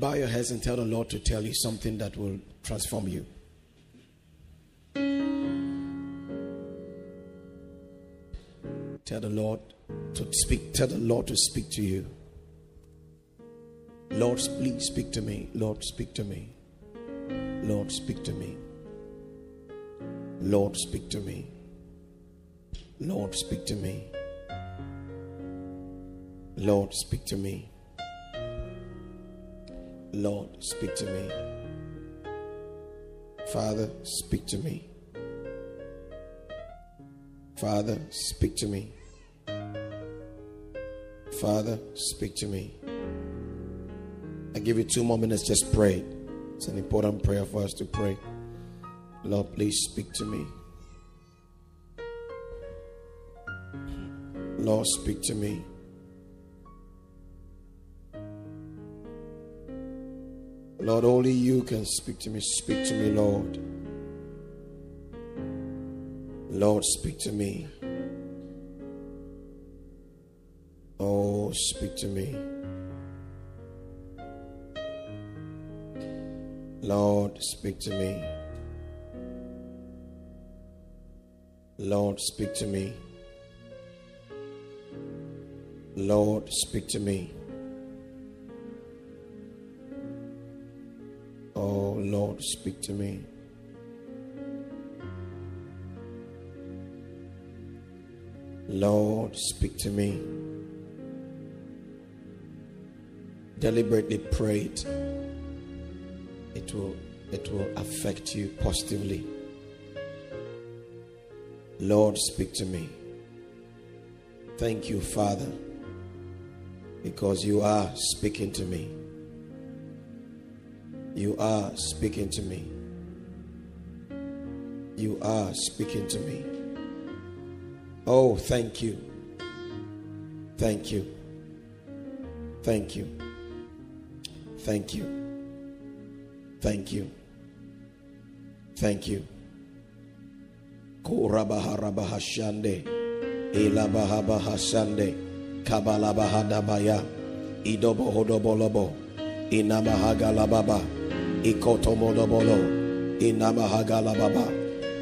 bow your heads and tell the Lord to tell you something that will transform you. Tell the Lord to speak. Tell the Lord to speak to you. Lord, please speak to me. Lord, speak to me. Lord, speak to me. Lord, speak to me. Lord, speak to me. Lord, speak to me. Lord, speak to me. Father, speak to me. Father, speak to me. Father, speak to me. I give you two more minutes, just pray. It's an important prayer for us to pray. Lord, please speak to me. Lord, speak to me. Lord, only you can speak to me. Speak to me, Lord. Lord, speak to me. Oh, speak to me. Lord, speak to me. Lord, speak to me. Lord, speak to me. Oh, Lord, speak to me. Lord, speak to me. Deliberately pray it. It will, it will affect you positively. Lord, speak to me. Thank you, Father, because you are speaking to me. You are speaking to me. You are speaking to me. Oh, thank you. Thank you. Thank you. Thank you. Thank you. Thank you. Korabaharabahashande. Ilabahabahashande. Kabalabahadabaya. Idobohodobolobo. Inamahagalababa. Ikotomodobolo. Inamahagalababa.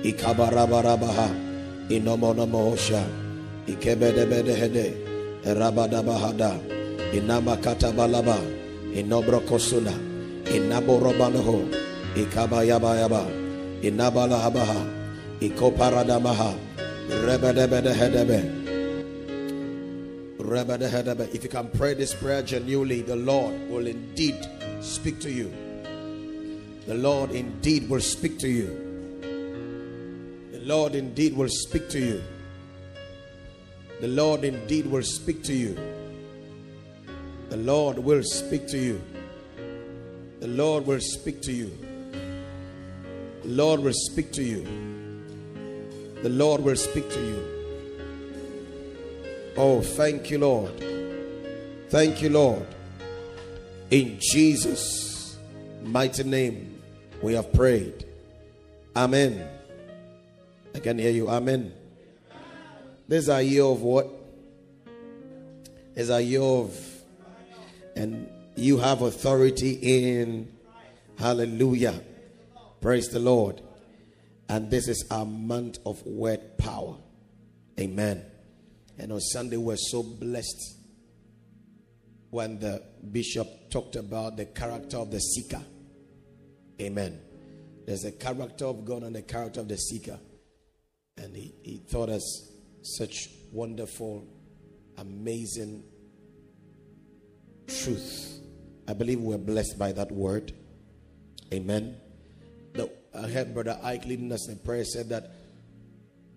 Ikabarabaha. Inomonomohosha. Ikebedebedehede. Rabadabahada. Inamakatabalaba. Inobrokosuna. Inaborobanoho. Ikabayabayaba. Inabalahabaha. Ikoparadamaha. Rebedebedehedebe. If you can pray this prayer genuinely, the Lord will indeed speak to you. The Lord indeed will speak to you. The Lord indeed will speak to you. The Lord indeed will speak to you. The Lord will speak to you. The Lord will speak to you. The Lord will speak to you. The Lord will speak to you. Oh, thank you, Lord. Thank you, Lord. In Jesus' mighty name, we have prayed. Amen. I can hear you. Amen. This is a year of what? It's a year of, and you have authority in hallelujah. Praise the Lord. And this is a month of word power. Amen. And on Sunday, we're so blessed when the bishop talked about the character of the seeker. Amen. There's a character of God and the character of the seeker. And he, he taught us such wonderful, amazing truth. I believe we're blessed by that word. Amen. The, I heard Brother Ike leading us in prayer said that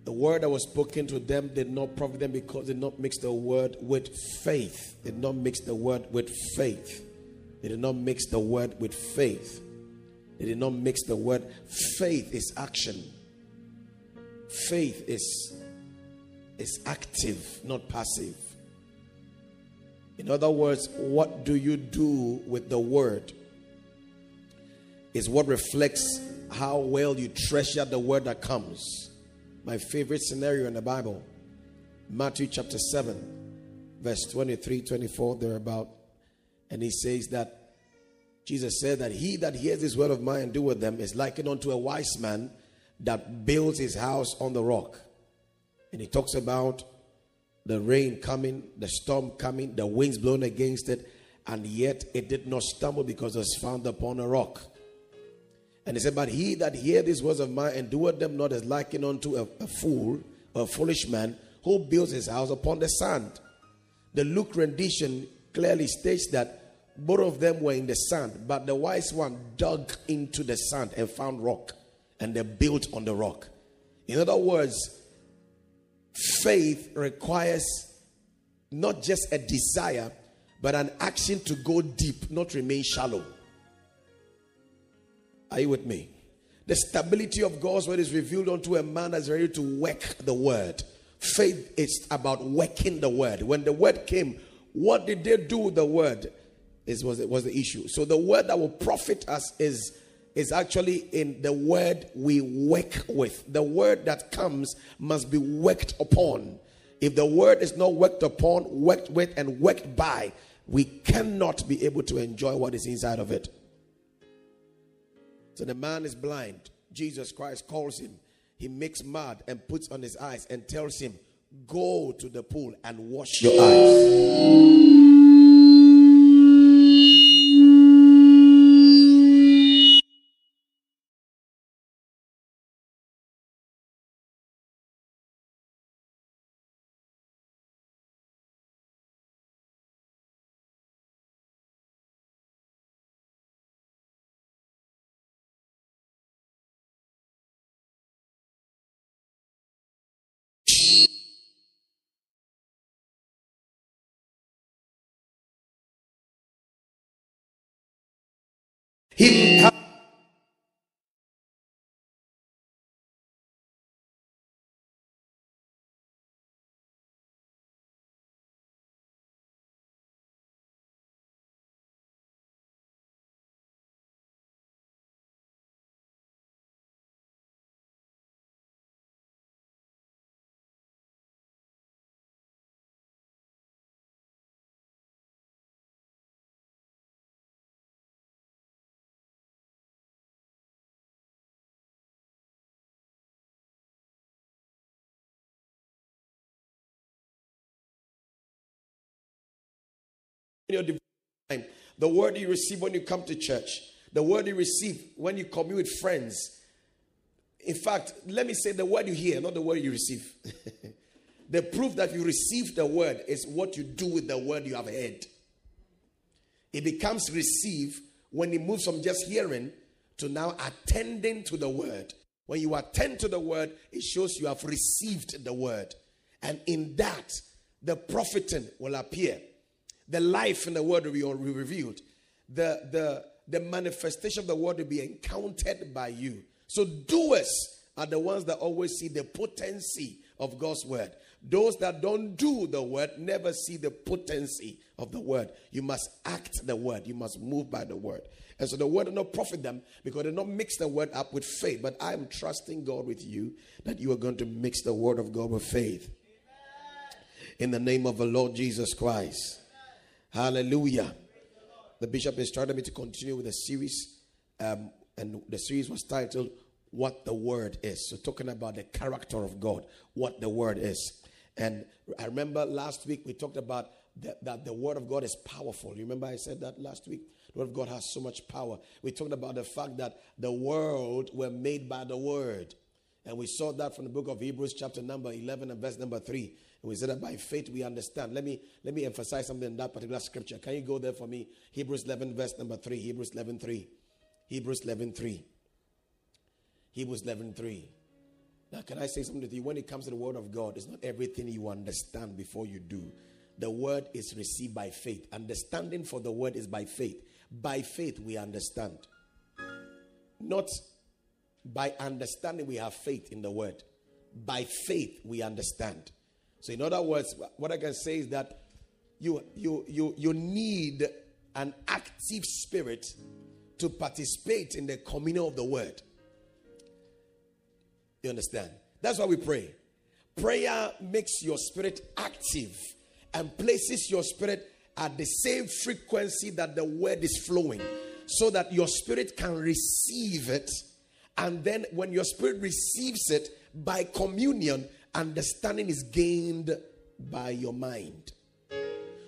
the word that was spoken to them did not profit them because they did not mix the word with faith. They did not mix the word with faith. They did not mix the word with faith. They did not mix the word. Faith is action. Faith is is active, not passive. In other words, what do you do with the word? Is what reflects how well you treasure the word that comes. My favorite scenario in the Bible, Matthew chapter 7, verse 23, 24, thereabout. And he says that Jesus said that he that hears this word of mine and doeth them is likened unto a wise man that builds his house on the rock. And he talks about the rain coming, the storm coming, the winds blowing against it, and yet it did not stumble because it was found upon a rock. And he said, But he that hear these words of mine and doeth them not is likened unto a, a fool, a foolish man, who builds his house upon the sand. The Luke rendition clearly states that both of them were in the sand, but the wise one dug into the sand and found rock, and they built on the rock. In other words, faith requires not just a desire, but an action to go deep, not remain shallow. Are you with me? The stability of God's word is revealed unto a man that's ready to work the word. Faith is about working the word. When the word came, what did they do with the word? Is was it was the issue. So the word that will profit us is is actually in the word we work with. The word that comes must be worked upon. If the word is not worked upon, worked with, and worked by, we cannot be able to enjoy what is inside of it. So the man is blind. Jesus Christ calls him. He makes mud and puts on his eyes and tells him, Go to the pool and wash your eyes. He your time, the word you receive when you come to church, the word you receive when you commune with friends. In fact, let me say the word you hear, not the word you receive. the proof that you receive the word is what you do with the word you have heard. It becomes receive when it moves from just hearing to now attending to the word. When you attend to the word, it shows you have received the word. And in that, the profiting will appear the life in the word will be revealed. The, the, the manifestation of the word will be encountered by you. So, doers are the ones that always see the potency of God's word. Those that don't do the word never see the potency of the word. You must act the word, you must move by the word. And so the word will not profit them because they do not mix the word up with faith. But I'm trusting God with you that you are going to mix the word of God with faith. In the name of the Lord Jesus Christ. Hallelujah. The bishop instructed me to continue with the series, um, and the series was titled What the Word Is. So, talking about the character of God, what the Word is. And I remember last week we talked about that, that the Word of God is powerful. You remember I said that last week? The Word of God has so much power. We talked about the fact that the world were made by the Word. And we saw that from the book of Hebrews, chapter number 11 and verse number 3. We said that by faith we understand. Let me let me emphasize something in that particular scripture. Can you go there for me? Hebrews 11, verse number 3. Hebrews 11, 3. Hebrews 11, 3. Hebrews 11, 3. Now, can I say something to you? When it comes to the word of God, it's not everything you understand before you do. The word is received by faith. Understanding for the word is by faith. By faith, we understand. Not by understanding, we have faith in the word. By faith, we understand. So, in other words, what I can say is that you, you, you, you need an active spirit to participate in the communion of the word. You understand? That's why we pray. Prayer makes your spirit active and places your spirit at the same frequency that the word is flowing. so that your spirit can receive it. And then when your spirit receives it by communion, understanding is gained by your mind.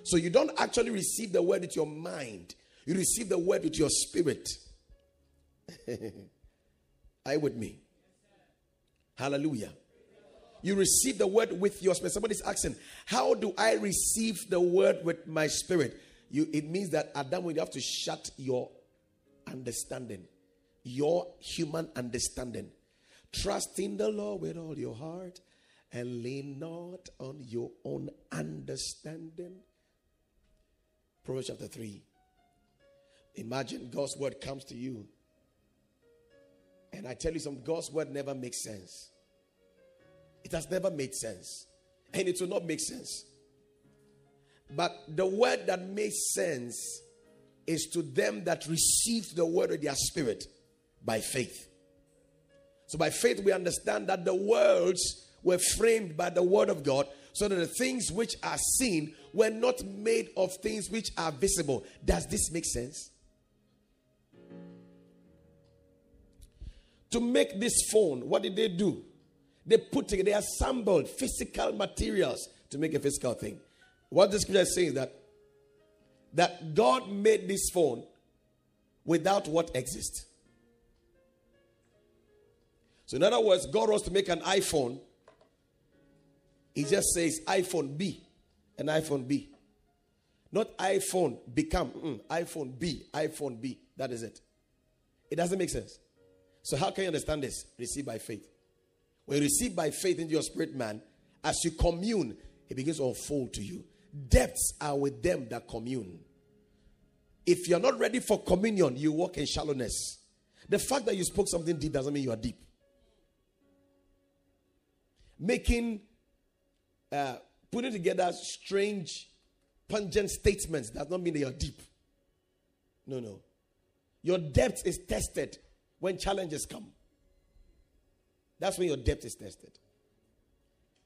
So you don't actually receive the word with your mind, you receive the word with your spirit. Are with me? Hallelujah. You receive the word with your spirit. Somebody's asking, How do I receive the word with my spirit? You, it means that Adam, you have to shut your understanding, your human understanding. Trust in the Lord with all your heart and lean not on your own understanding. Proverbs chapter 3. Imagine God's word comes to you. And I tell you some God's word never makes sense. It has never made sense. And it will not make sense. But the word that makes sense is to them that receive the word of their spirit by faith. So by faith, we understand that the worlds were framed by the word of God, so that the things which are seen were not made of things which are visible. Does this make sense? To make this phone, what did they do? They put together, they assembled physical materials to make a physical thing. What the scripture is saying is that that God made this phone without what exists. So, in other words, God wants to make an iPhone. He just says iPhone B, an iPhone B. Not iPhone become, mm, iPhone B, iPhone B. That is it. It doesn't make sense. So, how can you understand this? Receive by faith. When you receive by faith into your spirit, man, as you commune, it begins to unfold to you. Depths are with them that commune. If you're not ready for communion, you walk in shallowness. The fact that you spoke something deep doesn't mean you are deep. Making, uh, putting together strange, pungent statements does not mean that you're deep. No, no. Your depth is tested when challenges come. That's when your depth is tested.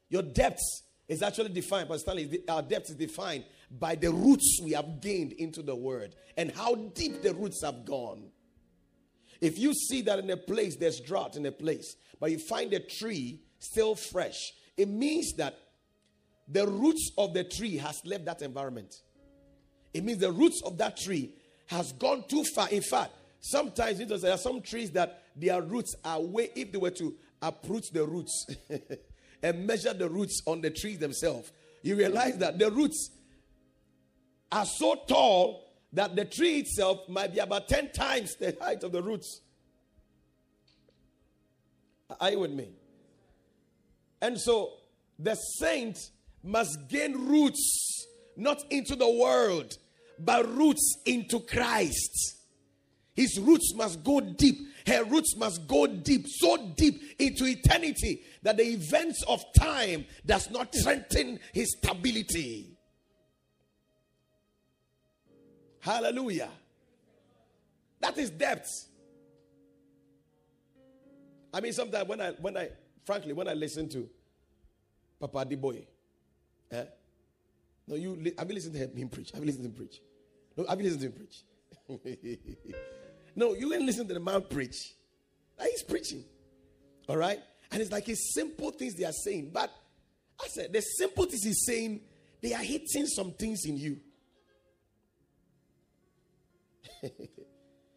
Your depth is actually defined, but Stanley, our depth is defined by the roots we have gained into the word and how deep the roots have gone. If you see that in a place there's drought in a place, but you find a tree still fresh, it means that the roots of the tree has left that environment. It means the roots of that tree has gone too far. In fact, sometimes there are some trees that their roots are way, if they were to uproot the roots and measure the roots on the trees themselves, you realize that the roots are so tall that the tree itself might be about 10 times the height of the roots. Are you with me? And so the saint must gain roots, not into the world, but roots into Christ. His roots must go deep. Her roots must go deep, so deep into eternity that the events of time does not threaten his stability. Hallelujah. That is depth. I mean, sometimes when I, when I, frankly, when I listen to Papa Adeboye, eh? No, you have you listened to him preach? Have you listened to him preach? No, have you listened to him preach? no, you ain't listen to the man preach. He's preaching. All right? And it's like his simple things they are saying. But I said, the simple things he's saying, they are hitting some things in you.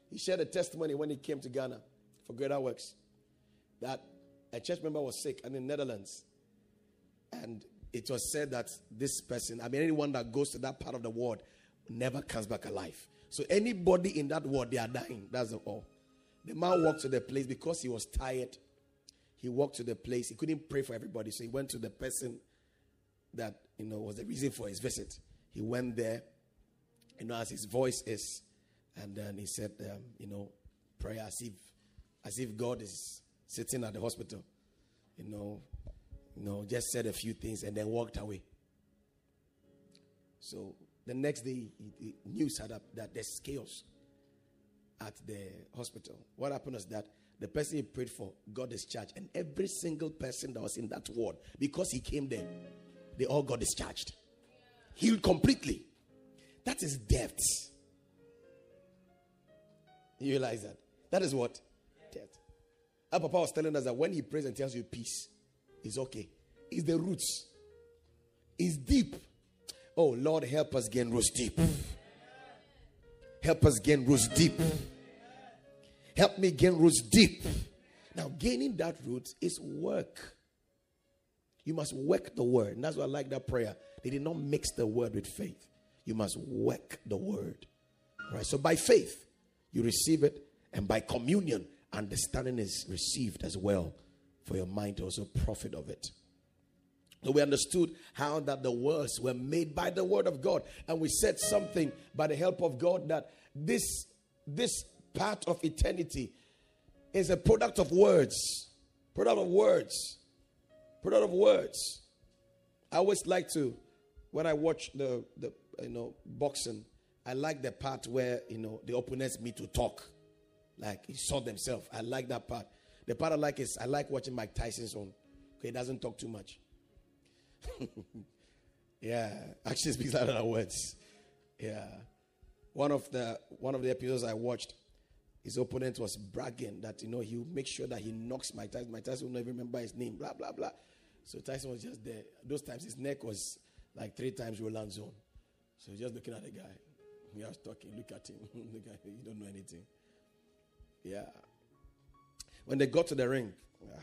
he shared a testimony when he came to Ghana for Greater Works that a church member was sick and in the Netherlands. And it was said that this person, I mean, anyone that goes to that part of the world never comes back alive. So anybody in that world, they are dying. That's all. The man walked to the place because he was tired. He walked to the place. He couldn't pray for everybody. So he went to the person that, you know, was the reason for his visit. He went there, you know, as his voice is and then he said, um, you know, pray as if, as if God is sitting at the hospital. You know, you know, just said a few things and then walked away. So the next day, news had up that there's chaos at the hospital. What happened is that the person he prayed for got discharged, and every single person that was in that ward, because he came there, they all got discharged, healed completely. That is death. You realize that? That is what? Death. Our Papa was telling us that when he prays and tells you peace, it's okay. It's the roots. It's deep. Oh Lord, help us gain roots deep. Help us gain roots deep. Help me gain roots deep. Now, gaining that root is work. You must work the word. And that's why I like that prayer. They did not mix the word with faith. You must work the word. Right? So by faith, you receive it, and by communion, understanding is received as well for your mind to also profit of it. So we understood how that the words were made by the word of God. And we said something by the help of God that this, this part of eternity is a product of words. Product of words. Product of words. I always like to, when I watch the, the you know, boxing, I like the part where, you know, the opponents meet to talk. Like he saw themselves. I like that part. The part I like is I like watching Mike Tyson's on. Okay, he doesn't talk too much. yeah, action speaks louder than words. Yeah, one of the one of the episodes I watched, his opponent was bragging that you know he'll make sure that he knocks Mike Tyson. Mike Tyson will never remember his name. Blah blah blah. So Tyson was just there. Those times his neck was like three times Roland zone. So just looking at the guy. He was talking. Look at him. Look at him. You don't know anything. Yeah. When they got to the ring, ah,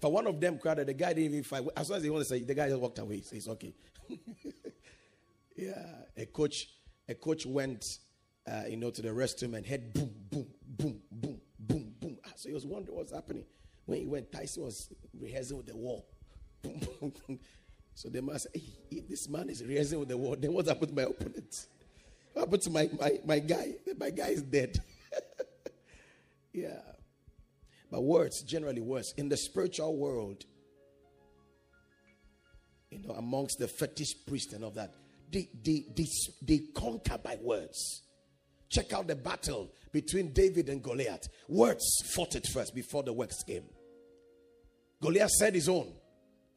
for one of them cried, the guy didn't even fight. As soon as he wanted to say, the guy just walked away. He says, okay. yeah. A coach, a coach went, uh, you know, to the restroom and head boom, boom, boom, boom, boom, boom. Ah, so he was wondering what's happening. When he went, Tyson was rehearsing with the wall. so the man said, hey, this man is rehearsing with the wall, then what happened to my opponent? What happened to my, my, my guy? My guy is dead. yeah. But words, generally words, in the spiritual world, you know, amongst the fetish priests and all that, they, they, they, they conquer by words. Check out the battle between David and Goliath. Words fought it first before the works came. Goliath said his own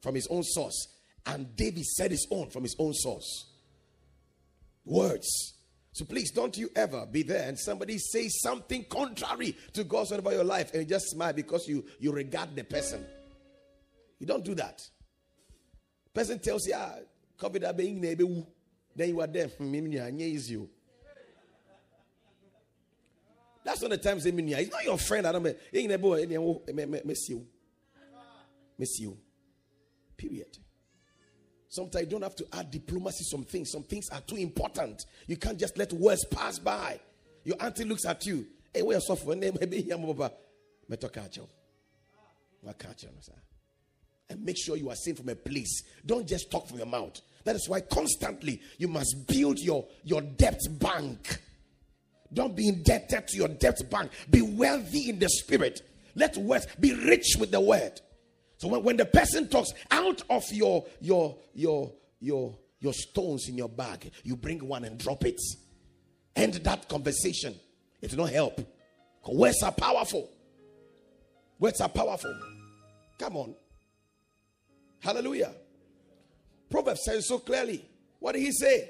from his own source, and David said his own from his own source. Words. So please don't you ever be there and somebody say something contrary to God's word about your life and you just smile because you, you regard the person. You don't do that. Person tells you, ah, COVID then you are there. is you. That's not the time say He's not your friend. I don't miss you. Miss you. Period. Sometimes you don't have to add diplomacy some things. Some things are too important. You can't just let words pass by. Your auntie looks at you. Hey, where your name? Maybe and make sure you are seen from a place. Don't just talk from your mouth. That is why constantly you must build your, your debt bank. Don't be indebted to your debt bank. Be wealthy in the spirit. Let words be rich with the word. So when, when the person talks out of your your your your your stones in your bag, you bring one and drop it. End that conversation. It will not help. Words are powerful. Words are powerful. Come on. Hallelujah. Proverbs says so clearly. What did he say?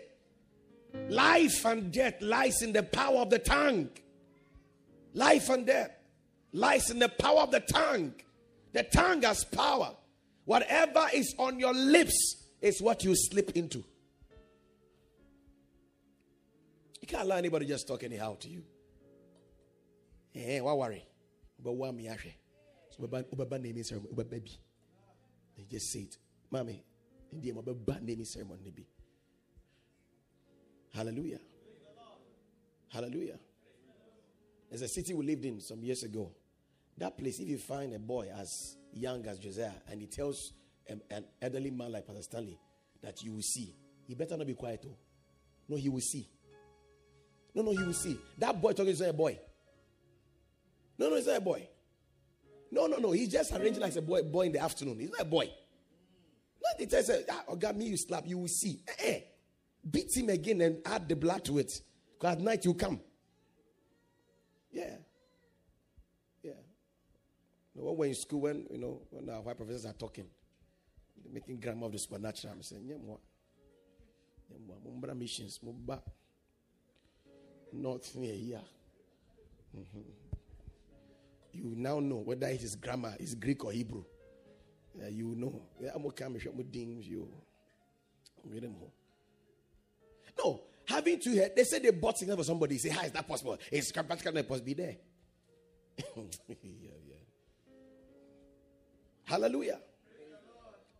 Life and death lies in the power of the tongue. Life and death lies in the power of the tongue. The tongue has power. Whatever is on your lips is what you slip into. You can't allow anybody just talk anyhow to you. Eh, why worry? But? So baba naming ceremony, baby. They just say it. Mommy, India, my baba naming ceremony be. Hallelujah. Hallelujah. There's a city we lived in some years ago. That place, if you find a boy as young as Josiah and he tells an, an elderly man like Pastor Stanley that you will see, he better not be quiet. Oh. No, he will see. No, no, he will see. That boy talking to a boy. No, no, he's not a boy. No, no, no. He's just arranging like a boy, boy in the afternoon. He's not a boy. No, he tells him, ah, God, me you slap, you will see. Eh, eh. Beat him again and add the blood to it. Because at night you come. Yeah. When we're in school, when you know, when our white professors are talking, making grammar of the supernatural, I'm saying, more. Yeah, more. missions, back. North near here. Mm-hmm. You now know whether it is grammar, is Greek or Hebrew. Yeah, you know. No, having two head, they say they bought signal for somebody. Say, how is that possible? It's practically not possible. Be there. Hallelujah.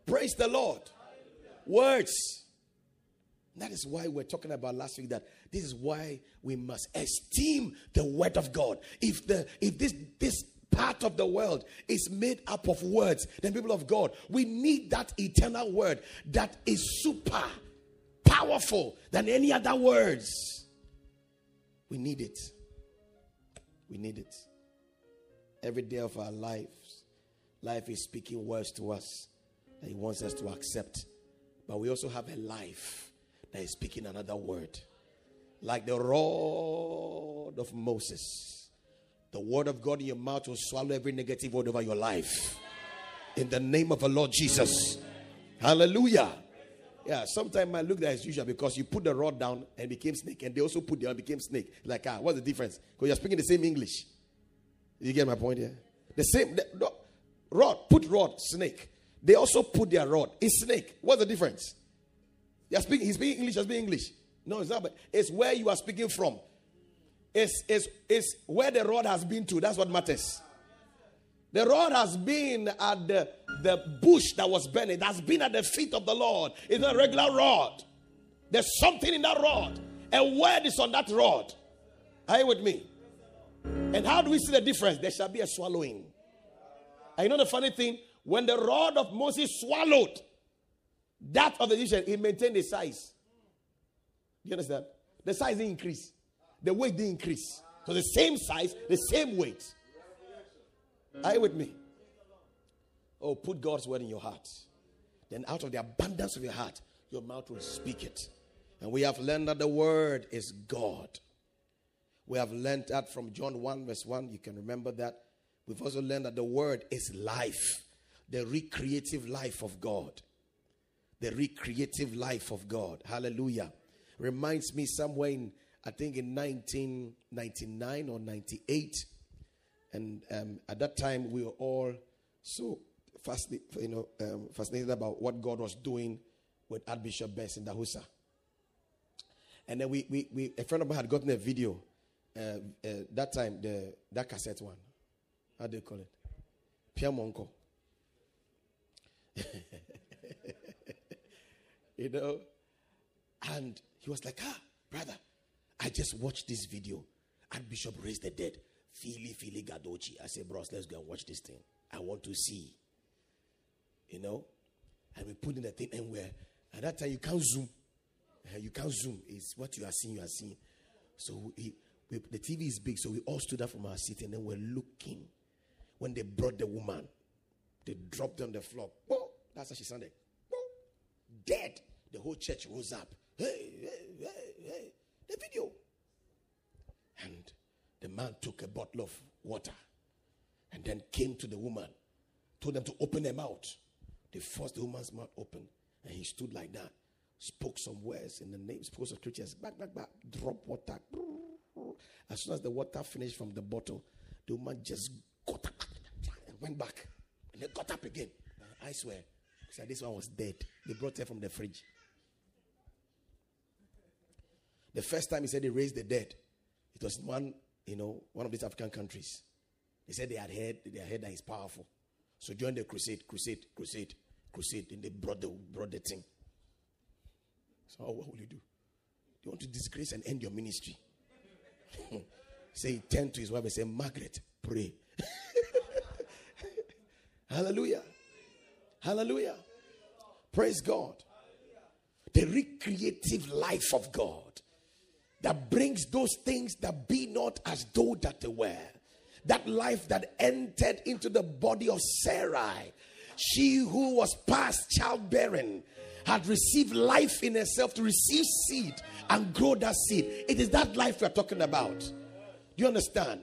Praise the Lord. Words. That is why we're talking about last week that this is why we must esteem the word of God. If the if this this part of the world is made up of words, then people of God, we need that eternal word that is super powerful than any other words. We need it. We need it. Every day of our lives, life is speaking words to us that He wants us to accept. But we also have a life that is speaking another word. Like the rod of Moses. The word of God in your mouth will swallow every negative word over your life. In the name of the Lord Jesus. Hallelujah. Yeah, sometimes I look as usual because you put the rod down and became snake, and they also put down became snake. Like, ah, what's the difference? Because you're speaking the same English. You get my point here? The same the, rod, put rod, snake. They also put their rod. It's snake. What's the difference? You're speaking, he's speaking English, you're speaking English. No, it's not, but it's where you are speaking from. It's, it's, it's where the rod has been to. That's what matters. The rod has been at the, the bush that was burning. It has been at the feet of the Lord. It's not a regular rod. There's something in that rod. A word is on that rod. Are you with me? And how do we see the difference? There shall be a swallowing. And you know the funny thing? When the rod of Moses swallowed that of the Egyptian, it maintained the size. You understand? The size didn't increase. The weight didn't increase. So the same size, the same weight. Are you with me? Oh, put God's word in your heart. Then out of the abundance of your heart, your mouth will speak it. And we have learned that the word is God. We have learned that from John 1, verse 1. You can remember that. We've also learned that the word is life, the recreative life of God. The recreative life of God. Hallelujah. Reminds me somewhere in, I think in 1999 or 98 and um, at that time, we were all so fascinated, you know, um, fascinated about what God was doing with Archbishop Benson Idahosa. And then we, we, we, a friend of mine had gotten a video uh, uh, that time, the that cassette one. How do you call it? Pierre Monko. you know, and he was like, ah, brother, I just watched this video. Archbishop raised the dead. Fili Fili Gadochi. I said, bros, let's go and watch this thing. I want to see. You know? And we put in the thing and we're at that time you can't zoom. Uh, you can't zoom. It's what you are seeing, you are seeing. So we, we, the TV is big, so we all stood up from our seat and then we're looking. When they brought the woman, they dropped on the floor. Oh, that's how she sounded. Dead. The whole church rose up. Hey, hey, hey, hey. The video. And the man took a bottle of water and then came to the woman, told them to open their mouth. They forced the woman's mouth open, and he stood like that, spoke some words in the name, spoke some scriptures, back, back, back, drop water. As soon as the water finished from the bottle, the woman just got up went back. And then got up again. I swear, said this one was dead. They brought her from the fridge. The first time he said he raised the dead, it was one you know, one of these African countries. They said they had heard, they heard that he's powerful. So join the crusade, crusade, crusade, crusade. And they brought the brought the thing. So oh, what will you do? You want to disgrace and end your ministry? say, turn to his wife and say, Margaret, pray. Hallelujah. Hallelujah. Praise God. The recreative life of God that brings those things that be not as though that they were. That life that entered into the body of Sarai. She who was past childbearing had received life in herself to receive seed and grow that seed. It is that life we're talking about. Do you understand?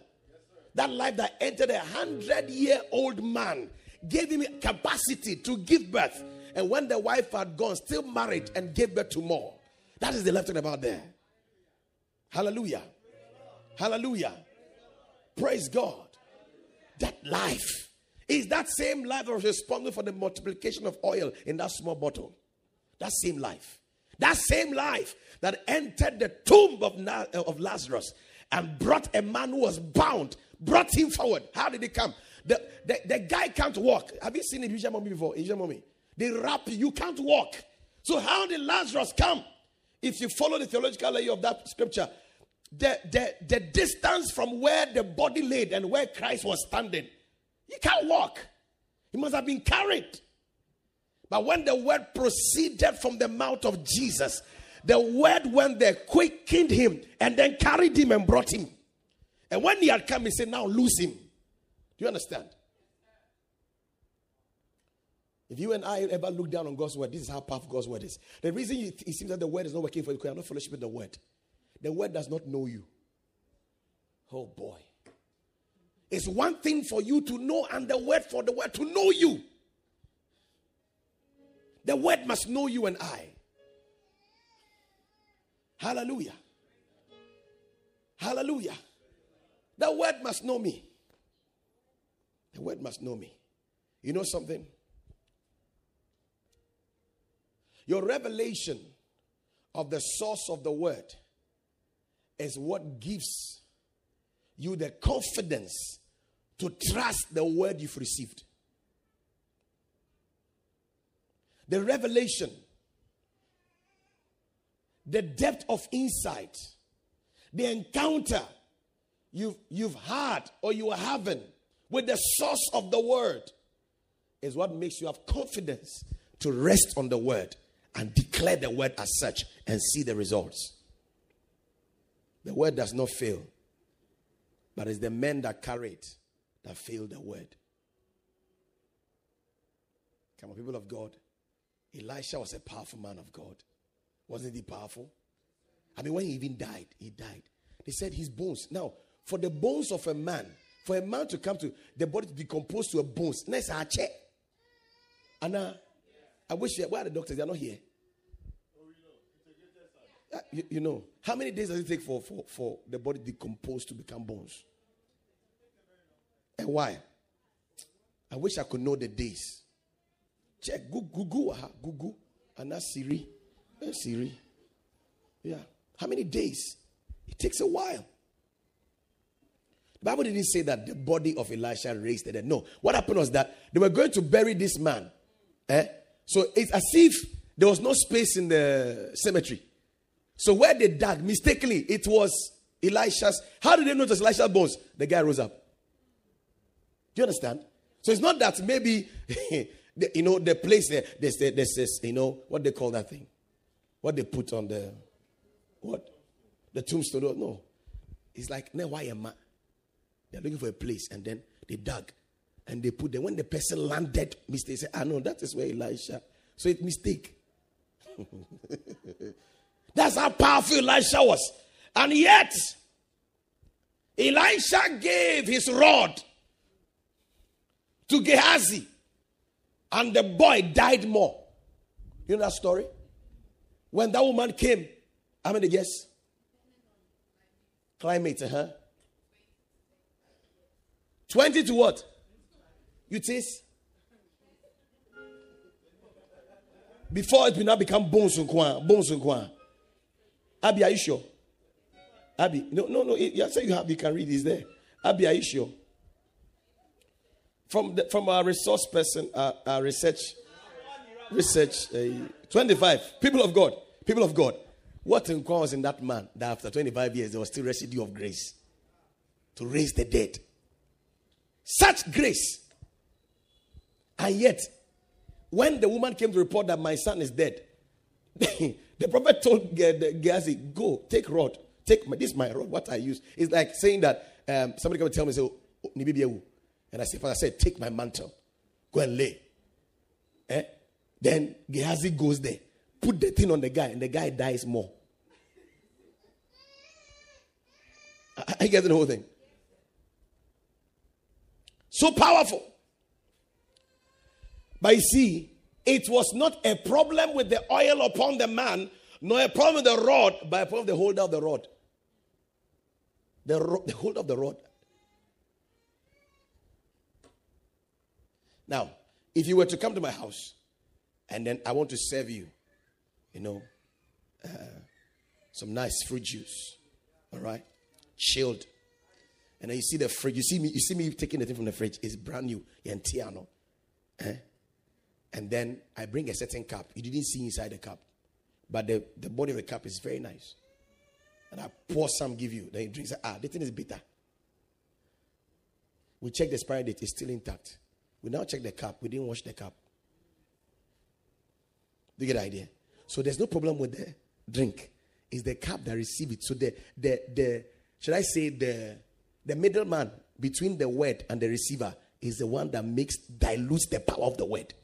That life that entered a hundred year old man gave him capacity to give birth. And when the wife had gone, still married and gave birth to more. That is the talking about there. Hallelujah. Hallelujah. Praise God. That life is that same life that was responsible for the multiplication of oil in that small bottle. That same life. That same life that entered the tomb of, of Lazarus and brought a man who was bound, brought him forward. How did he come? The, the, the guy can't walk. Have you seen Egyptian mummy before? Egyptian mummy. They wrap you, you can't walk. So how did Lazarus come? If you follow the theological layer of that scripture, the, the, the distance from where the body laid and where Christ was standing, he can't walk. He must have been carried. But when the word proceeded from the mouth of Jesus, the word went there, quickened him, and then carried him and brought him. And when he had come, he said, Now lose him. Do you understand? If you and I ever look down on God's word, this is how powerful God's word is. The reason it seems that the word is not working for you because you're not fellowship with the word. The word does not know you. Oh boy. It's one thing for you to know, and the word for the word to know you. The word must know you and I. Hallelujah. Hallelujah. The word must know me. The word must know me. You know something? Your revelation of the source of the word is what gives you the confidence to trust the word you've received. The revelation, the depth of insight, the encounter you've, you've had or you are having with the source of the word is what makes you have confidence to rest on the word and declare the word as such and see the results. The word does not fail, but it's the men that carry it that fail the word. Come on, people of God. Elisha was a powerful man of God. Wasn't he powerful? I mean, when he even died, he died. They said his bones. Now, for the bones of a man, for a man to come to the body to decompose to a bones, next I check. Anna, I wish where are the doctors? They're not here. Uh, you, you, know, how many days does it take for, for, for the body decompose to become bones? And why? I wish I could know the days. Check Google, Google, Google, and that's Siri. That's Siri. Yeah. How many days? It takes a while. The Bible didn't say that the body of Elisha raised the dead. No. What happened was that they were going to bury this man. Eh? So it's as if there was no space in the cemetery. So where they dug, mistakenly, it was Elisha's. How did they know Elisha's bones? The guy rose up. Do you understand? So it's not that maybe, you know, the place there, there's, there's this, you know, what they call that thing? What they put on the, what? The tombstone. No. It's like, no, why am I? They're looking for a place and then they dug and they put there. When the person landed, mistake, say, ah, no, that is where Elisha. So it's mistake. That's how powerful Elisha was. And yet, Elisha gave his rod to Gehazi, and the boy died more. You know that story? When that woman came, how many guess? Climate, huh? 20 to what? You taste? Before it will not become bones and kwan, bones and kwan. Abby, are you sure? Abby, no, no, no. You say you have, you can read this there. Abby, are you sure? From the, from our resource person, our, our research, research, uh, 25 people of God, people of God. What in was in that man that after 25 years there was still residue of grace to raise the dead? Such grace. And yet, when the woman came to report that my son is dead, The prophet told Gehazi, Go, take rod. Take my, this is my rod, what I use. It's like saying that um, somebody come and tell me, say, oh, and I said, Father, I said, take my mantle. Go and lay. Eh? Then Gehazi goes there, put the thing on the guy, and the guy dies more. I, I get the whole thing. So powerful. But you see, it was not a problem with the oil upon the man, nor a problem with the rod, but a problem with the holder of the rod. The, ro- the holder of the rod. Now, if you were to come to my house and then I want to serve you, you know, uh, some nice fruit juice, all right, chilled and then you see the fridge, you see me, you see me taking the thing from the fridge, it's brand new, Yantiano, eh? and then I bring a certain cup. You didn't see inside the cup, but the, the body of the cup is very nice. And I pour some, give you. Then you drink. Say, ah, the thing is bitter. We check the expiry date; it's still intact. We now check the cup. We didn't wash the cup. Do you get the idea? So there's no problem with the drink. It's the cup that received it. So the the the should I say the the middleman between the word and the receiver is the one that makes dilutes the power of the word.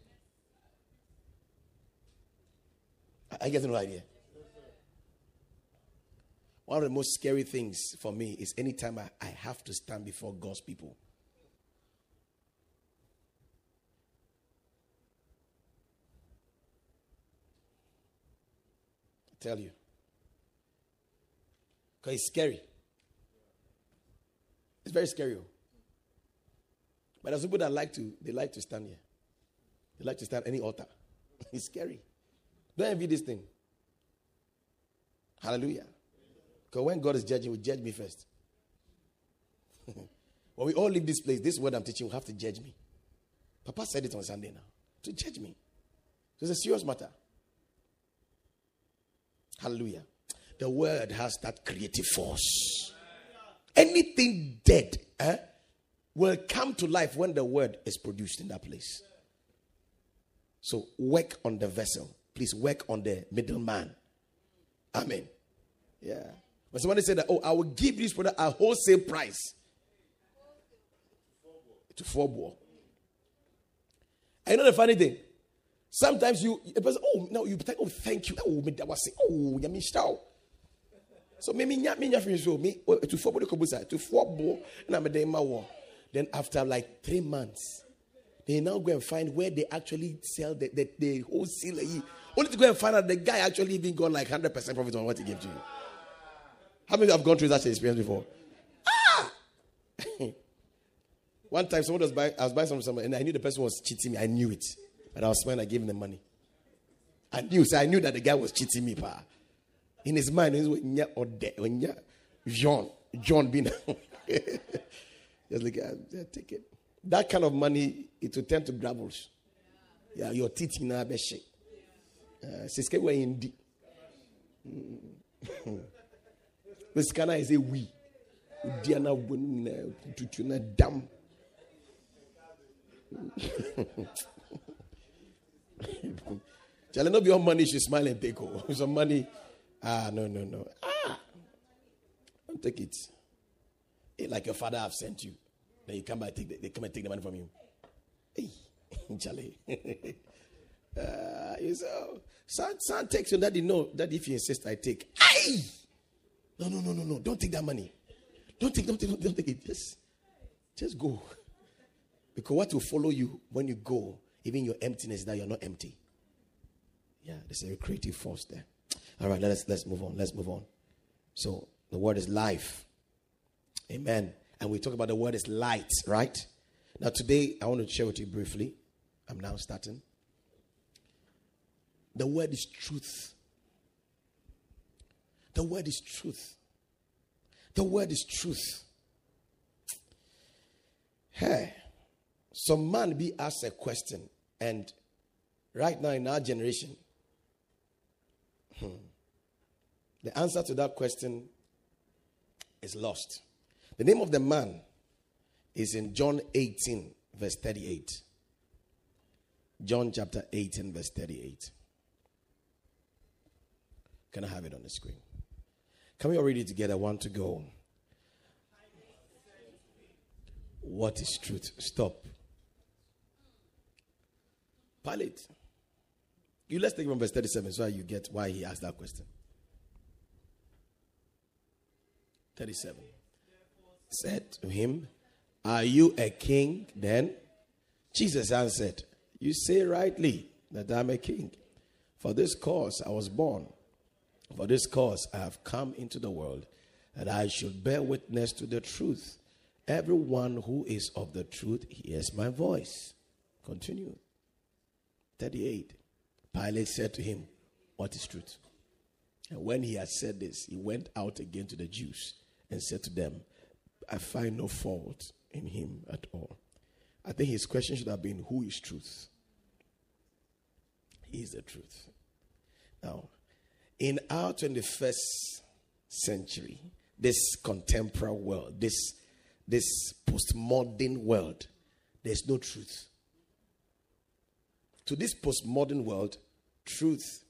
I get no idea. One of the most scary things for me is anytime I, I have to stand before God's people. I tell you. Because it's scary. It's very scary. Oh. But there's people that like to, they like to stand here. They like to stand any altar. it's scary. Don't envy this thing. Hallelujah. Because when God is judging, will judge me first. when we all leave this place, this word I'm teaching will have to judge me. Papa said it on Sunday now. To judge me. So it's a serious matter. Hallelujah. The word has that creative force. Anything dead eh, will come to life when the word is produced in that place. So work on the vessel. Please work on the middleman. Amen. Yeah. When somebody said that, oh, I will give this product a wholesale price to four ball. And you know the funny thing? Sometimes you, a person, oh, no, you oh, thank you. Oh, that was, oh, you mean, so me, me, me, me, me, so me, oh, to four ball, to four ball, and I'm war. Then after like three months, they now go and find where they actually sell the, the, the wholesaler. Only to go and find out the guy actually even got like 100% profit on what he gave to you. How many have gone through that experience before? Ah! One time, someone was buying, I was buying something, somebody, and I knew the person was cheating me. I knew it. But I was smiling, I gave him the money. I knew, so I knew that the guy was cheating me, pa. In his mind, he was or Nya, John, John being just like, yeah, take it. That kind of money, it will tend to gravels. Yeah, your teeth in a shake. Siske we indi. Miskana is a we. Diana won tutu na dam. Shall not be your money? She smile and take oh. Some money. Ah, no, no, no. Ah, don't take it. It like your father have sent you. Then you come back, take the, they come and take the money from you. Hey, Charlie. uh, you say, oh, son, son takes you. Daddy, no. Daddy, if you insist, I take. Aye! No, no, no, no, no. Don't take that money. Don't take, don't take, don't take it. Just, just go. Because what will follow you when you go, even your emptiness, that you're not empty. Yeah, there's a creative force there. All right, let's let's move on. Let's move on. So the word is life. Amen. And we talk about the word is light, right? Now today I want to share with you briefly. I'm now starting. The word is truth. The word is truth. The word is truth. Hey, some man be asked a question, and right now in our generation, hmm, the answer to that question is lost. The name of the man is in John 18, verse 38. John chapter 18, verse 38. Can I have it on the screen? Can we all read it together? One to go. What is truth? Stop. Pilate. You let's take from verse 37 so you get why he asked that question. 37. Said to him, Are you a king then? Jesus answered, You say rightly that I'm a king. For this cause I was born for this cause I have come into the world, that I should bear witness to the truth. Everyone who is of the truth hears my voice. Continue. 38. Pilate said to him, What is truth? And when he had said this, he went out again to the Jews and said to them, I find no fault in him at all. I think his question should have been, Who is truth? He is the truth. Now, in our 21st century, this contemporary world, this, this postmodern world, there's no truth. To this postmodern world, truth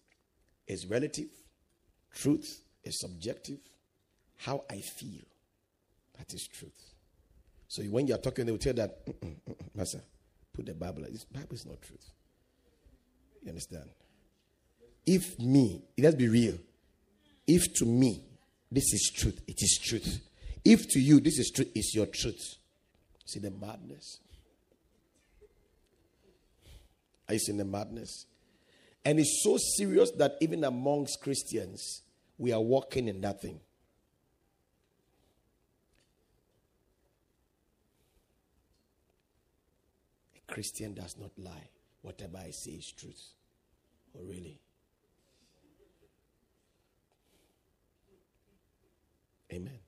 is relative, truth is subjective. How I feel, that is truth. So when you're talking, they will tell that, mm-mm, mm-mm, Master, put the Bible. This Bible is not truth. You understand? If me, let's be real. If to me, this is truth, it is truth. If to you, this is truth, it's your truth. See the madness? Are you seeing the madness? And it's so serious that even amongst Christians, we are walking in that thing. Christian does not lie. Whatever I say is truth. Oh, really? Amen.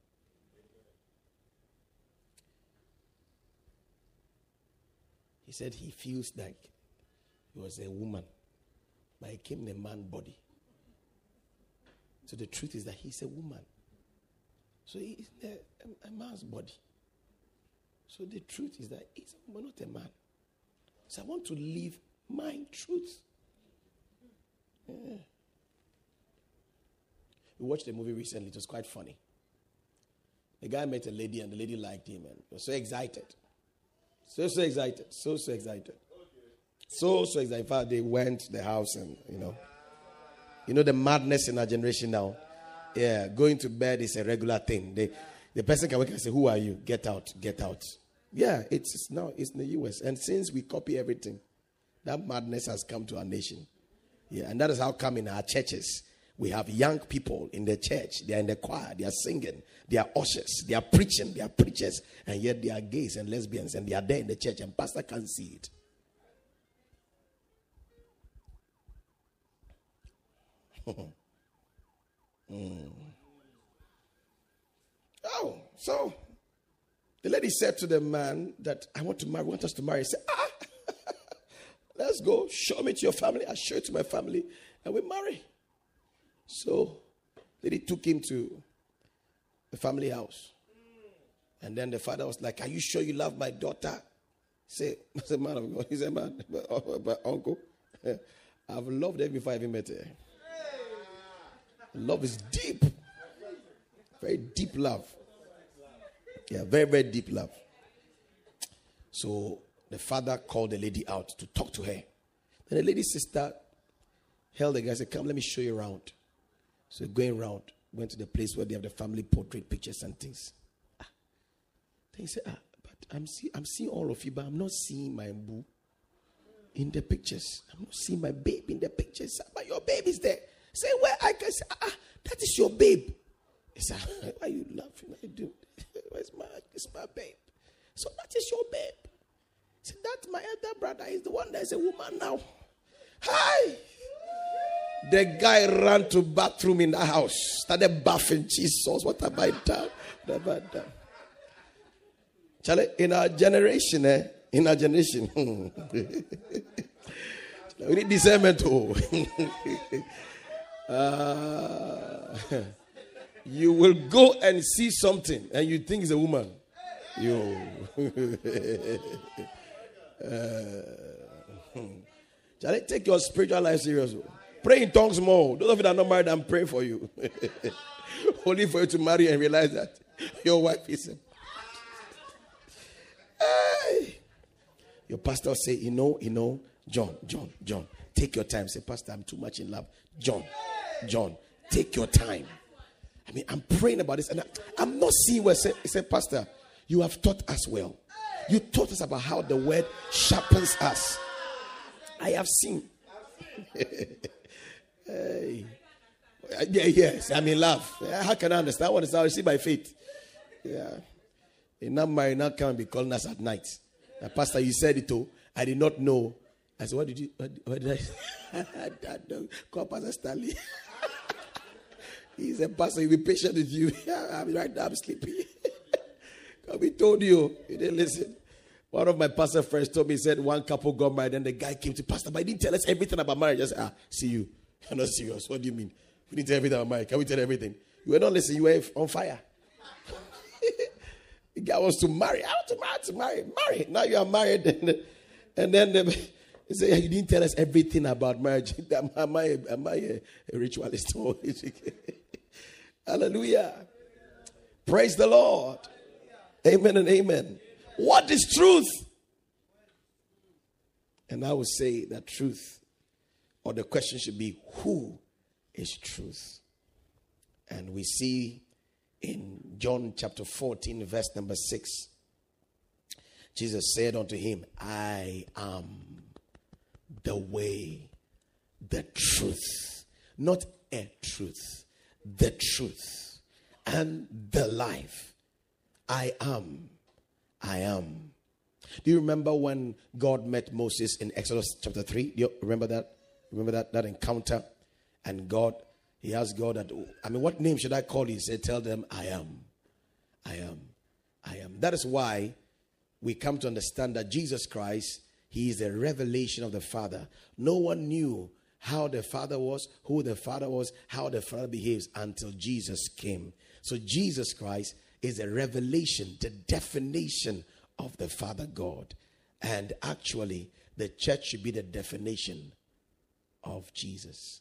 He said he feels like he was a woman, but he came in a man body. So the truth is that he's a woman. So he's a, a, a man's body. So the truth is that he's not a man. So I want to live my truth. Yeah. We watched a movie recently, it was quite funny. The guy met a lady and the lady liked him and was so excited. So, so excited. So, so excited. So, so excited. In fact, they went to the house and, you know, you know the madness in our generation now. Yeah, going to bed is a regular thing. They, the person can wake and say, Who are you? Get out, get out. Yeah, it's, now it's in the US. And since we copy everything, that madness has come to our nation. Yeah, and that is how come in our churches. We have young people in the church. They are in the choir. They are singing. They are ushers. They are preaching. They are preachers. And yet they are gays and lesbians. And they are there in the church. And pastor can't see it. mm. Oh, so the lady said to the man that I want to marry, want us to marry. He said, Ah, let's go. Show me to your family. I show it to my family. And we marry. So lady took him to the family house. And then the father was like, Are you sure you love my daughter? Say, I said, man of God. He said, man, but uncle, I've loved her before I even met her. Love is deep. Very deep love. Yeah, very, very deep love. So the father called the lady out to talk to her. Then the lady's sister held the guy said, Come, let me show you around. So going around, went to the place where they have the family portrait pictures and things. Ah. Then he said, ah, but I'm, see, I'm seeing all of you, but I'm not seeing my boo in the pictures. I'm not seeing my babe in the pictures. But your babe is there. Say, where I can say, ah, that is your babe. He said, why are you laughing? I do. Where's my, it's my babe. So that is your babe. See, that my elder brother is the one that is a woman now. Hi. The guy ran to bathroom in the house, started bathing Jesus. What have I done? What have I done? In our generation, eh? In our generation, we need discernment. Uh, you will go and see something, and you think it's a woman. You. uh, Charlie, take your spiritual life seriously. Oh. Pray in tongues more. Those of you that are not married, I'm praying for you. Only for you to marry and realize that your wife is. Hey. Your pastor say, you know, you know, John, John, John, take your time. Say, Pastor, I'm too much in love. John, John, take your time. I mean, I'm praying about this, and I, am not seeing where say, say, Pastor, you have taught us well. You taught us about how the word sharpens us. I have seen. Hey. Yeah, yes, I'm in love. How can I understand? What is I see by faith? Yeah. In not married, not come and be calling us at night. Now, Pastor, you said it too. I did not know. I said, What did you, what, what did I, I call Pastor Stanley. He's a pastor, he'll be patient with you. I'm right now, I'm sleepy. we told you, you didn't listen. One of my pastor friends told me, he said, one couple got married, and the guy came to pastor, but he didn't tell us everything about marriage. I said, ah, see you. You're not serious. What do you mean? We didn't tell everything about marriage. Can we tell everything? You were not listening, you were on fire. the guy wants to marry. I want to marry, to marry. Marry. Now you are married. And, and then the, he said, You didn't tell us everything about marriage. am, am, I, am I a, a ritualist? Hallelujah. Praise the Lord. Amen and amen. What is truth? And I would say that truth, or the question should be, who is truth? And we see in John chapter 14, verse number 6, Jesus said unto him, I am the way, the truth, not a truth, the truth, and the life. I am I am. Do you remember when God met Moses in Exodus chapter 3? Do you remember that? Remember that, that encounter? And God, he asked God that, I mean, what name should I call you? He said, Tell them, I am. I am. I am. That is why we come to understand that Jesus Christ, he is a revelation of the Father. No one knew how the Father was, who the Father was, how the Father behaves until Jesus came. So Jesus Christ is a revelation, the definition of the Father God. And actually, the church should be the definition of Jesus.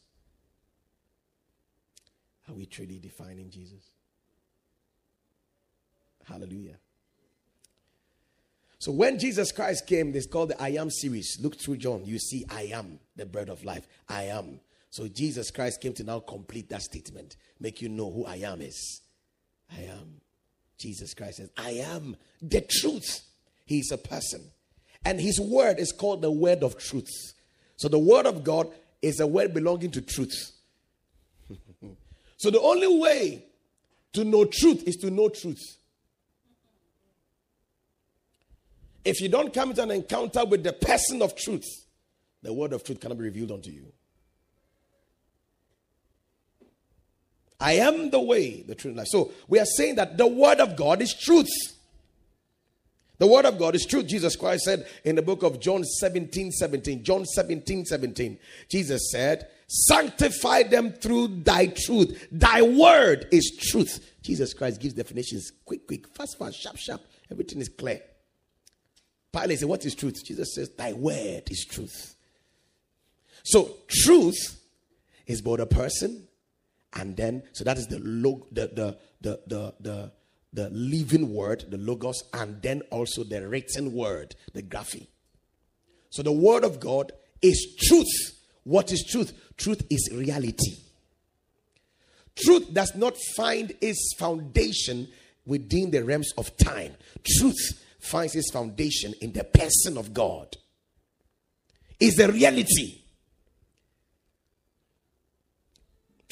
Are we truly defining Jesus? Hallelujah. So when Jesus Christ came, this called the I Am series. Look through John. You see, I am the bread of life. I am. So Jesus Christ came to now complete that statement, make you know who I am is. I am. Jesus Christ says, I am the truth. He is a person. And his word is called the word of truth. So the word of God is a word belonging to truth. so the only way to know truth is to know truth. If you don't come into an encounter with the person of truth, the word of truth cannot be revealed unto you. I am the way, the truth, and life. So we are saying that the word of God is truth. The word of God is truth. Jesus Christ said in the book of John 17 17. John 17 17. Jesus said, Sanctify them through thy truth. Thy word is truth. Jesus Christ gives definitions quick, quick, fast, fast, sharp, sharp. Everything is clear. Pilate said, What is truth? Jesus says, Thy word is truth. So, truth is both a person and then so that is the log the the the the the, the living word the logos and then also the written word the graphy so the word of god is truth. What is truth? Truth is reality. Truth does not find its foundation within the realms of time. Truth finds its foundation in the person of god is the reality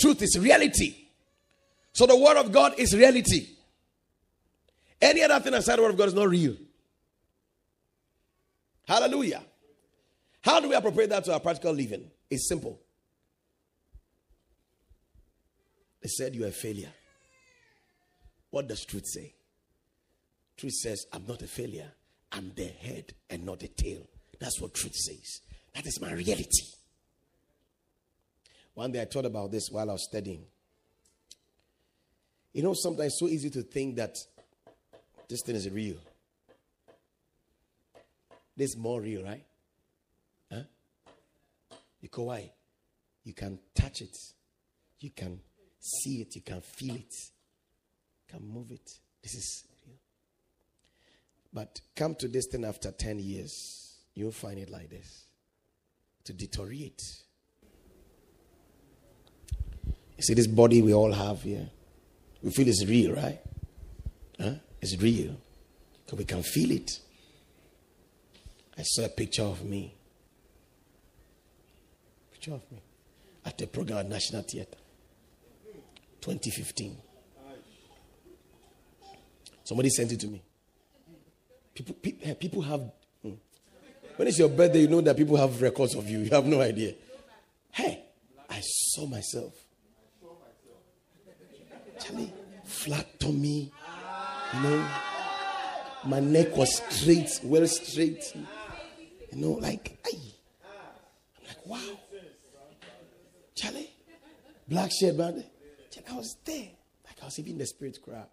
Truth is reality. So the word of God is reality. Any other thing aside the word of God is not real. Hallelujah. How do we appropriate that to our practical living? It's simple. They said you are a failure. What does truth say? Truth says, I'm not a failure. I'm the head and not the tail. That's what truth says. That is my reality. One day I thought about this while I was studying. You know, sometimes it's so easy to think that this thing is real. This is more real, right? Huh? Because why? You can touch it, you can see it, you can feel it, you can move it. This is. But come to this thing after 10 years, you'll find it like this to deteriorate you see, this body we all have here, we feel it's real, right? Huh? It's real. Because we can feel it. I saw a picture of me. Picture of me at the program at National Theatre. 2015. Somebody sent it to me. People, people, people have. Hmm. When it's your birthday, you know that people have records of you. You have no idea. Hey, I saw myself. Charlie, flat tummy, you know, my neck was straight, well straight. You know, like, ay. I'm like, wow. Charlie, black shirt, man. I was there. Like I was even the spirit crowd.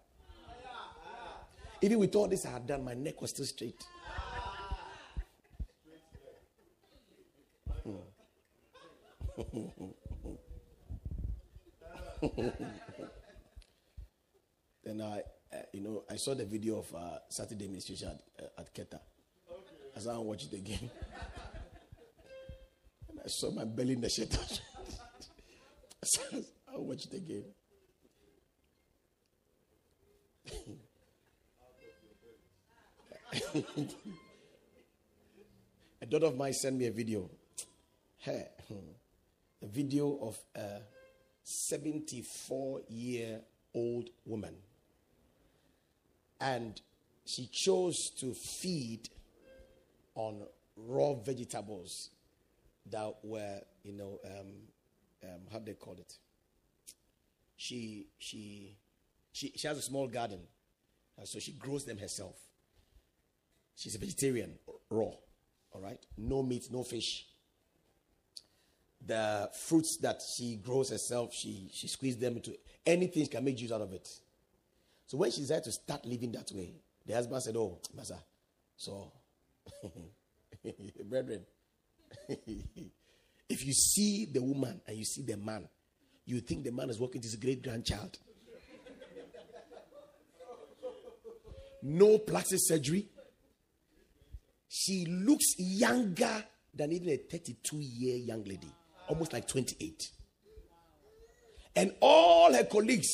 Even with all this I had done, my neck was still straight. then I, uh, you know, I saw the video of uh, Saturday ministration at, uh, at Keta. As I watched it again, and I saw my belly in the shirt. I watched it again. a daughter of mine sent me a video. Hey, a video of a 74 year old woman. And she chose to feed on raw vegetables that were, you know, um, um, how do they call it? She, she, she, she has a small garden, so she grows them herself. She's a vegetarian, raw, all right? No meat, no fish. The fruits that she grows herself, she, she squeezes them into anything she can make juice out of it. So when she decided to start living that way, the husband said, Oh, Master, so, brethren, if you see the woman and you see the man, you think the man is working his great grandchild. No plastic surgery, she looks younger than even a 32 year young lady, almost like 28. And all her colleagues,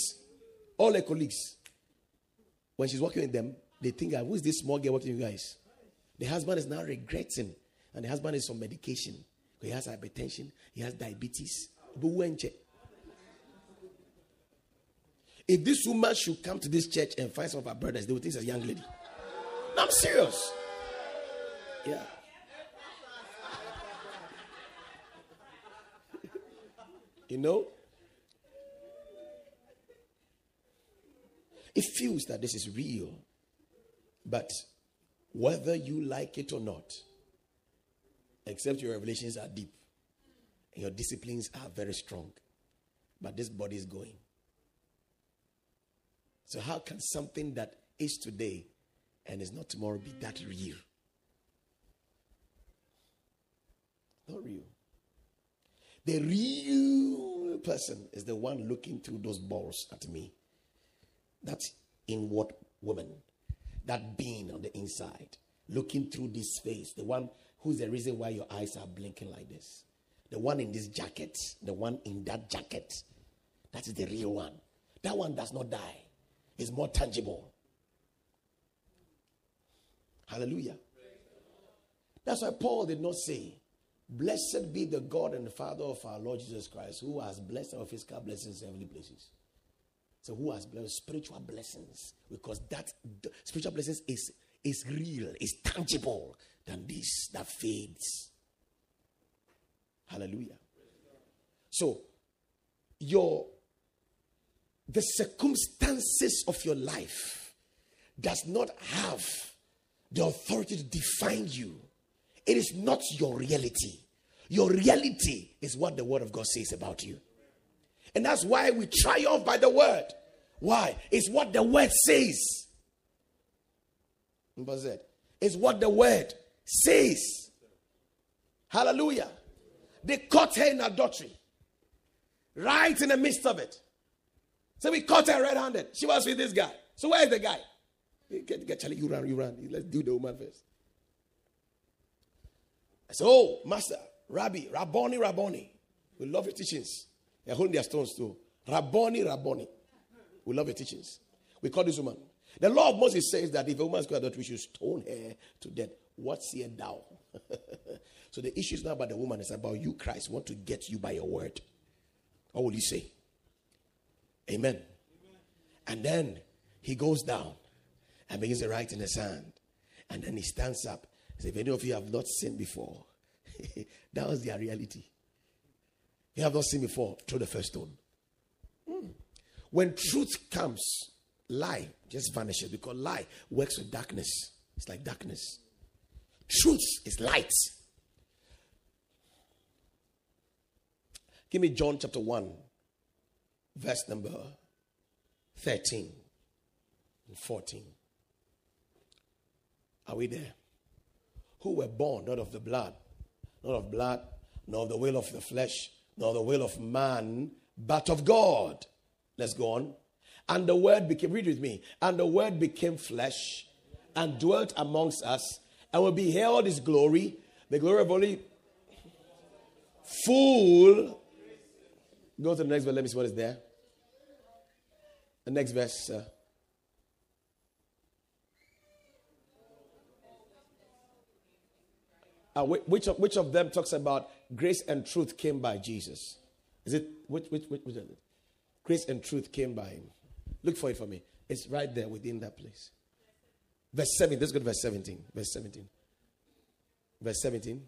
all her colleagues, when she's working with them, they think, ah, who is this small girl working with you guys? The husband is now regretting, and the husband is on medication. He has hypertension, he has diabetes. If this woman should come to this church and find some of her brothers, they would think she's a young lady. No, I'm serious. Yeah. you know? It feels that this is real. But whether you like it or not, except your revelations are deep and your disciplines are very strong, but this body is going. So, how can something that is today and is not tomorrow be that real? Not real. The real person is the one looking through those balls at me. That's inward woman. That being on the inside. Looking through this face. The one who's the reason why your eyes are blinking like this. The one in this jacket. The one in that jacket. That is the real one. That one does not die. It's more tangible. Hallelujah. That's why Paul did not say, Blessed be the God and the Father of our Lord Jesus Christ, who has blessed our physical blessings in heavenly places. So, who has blessed spiritual blessings? Because that spiritual blessings is, is real, is tangible than this that fades. Hallelujah. So, your the circumstances of your life does not have the authority to define you it is not your reality. Your reality is what the word of God says about you. And that's why we triumph by the word. Why? It's what the word says. That? It's what the word says. Hallelujah. They caught her in adultery. Right in the midst of it. So we caught her red handed. She was with this guy. So where's the guy? Get, get Charlie, you run, you run. Let's do the woman first. I said, Oh, Master, Rabbi, Rabboni, Rabboni. We love your teachings. They're holding their stones too. Rabboni, Rabboni. We love your teachings. We call this woman. The law of Moses says that if a woman is caught adultery, we should stone her to death. What sayest thou? so the issue is not about the woman, it's about you, Christ. Want to get you by your word. What will you say? Amen. And then he goes down and begins to write in the sand. And then he stands up If any of you have not seen before, that was their reality. You have not seen before, throw the first stone. Mm. When truth comes, lie just vanishes because lie works with darkness. It's like darkness. Truth is light. Give me John chapter 1, verse number 13 and 14. Are we there? Who were born not of the blood, not of blood, nor of the will of the flesh, nor the will of man, but of God. Let's go on. And the word became, read with me, and the word became flesh and dwelt amongst us, and we beheld his glory, the glory of only full. Go to the next verse, let me see what is there. The next verse. Uh, which, of, which of them talks about grace and truth came by Jesus? Is it which which which, which grace and truth came by him? Look for it for me. It's right there within that place. Verse 7. Let's go to verse 17. Verse 17. Verse 17.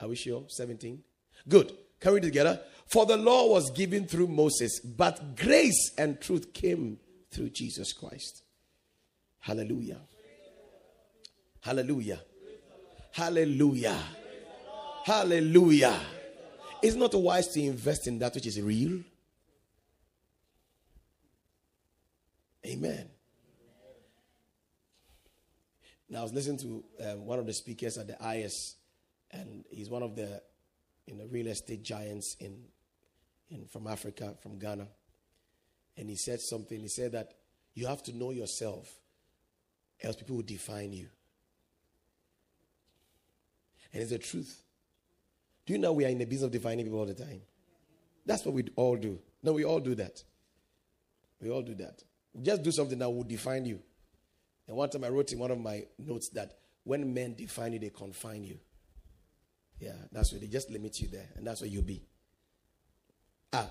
Are we sure? 17. Good. Can we together? For the law was given through Moses, but grace and truth came through Jesus Christ. Hallelujah. Hallelujah. Hallelujah. Hallelujah. It's not wise to invest in that which is real. Amen. Now, I was listening to um, one of the speakers at the IS, and he's one of the you know, real estate giants in, in, from Africa, from Ghana. And he said something. He said that you have to know yourself, else people will define you. And it's the truth. Do you know we are in the business of defining people all the time? That's what we all do. No, we all do that. We all do that. Just do something that will define you. And one time I wrote in one of my notes that when men define you, they confine you. Yeah, that's where they just limit you there, and that's where you'll be. Ah,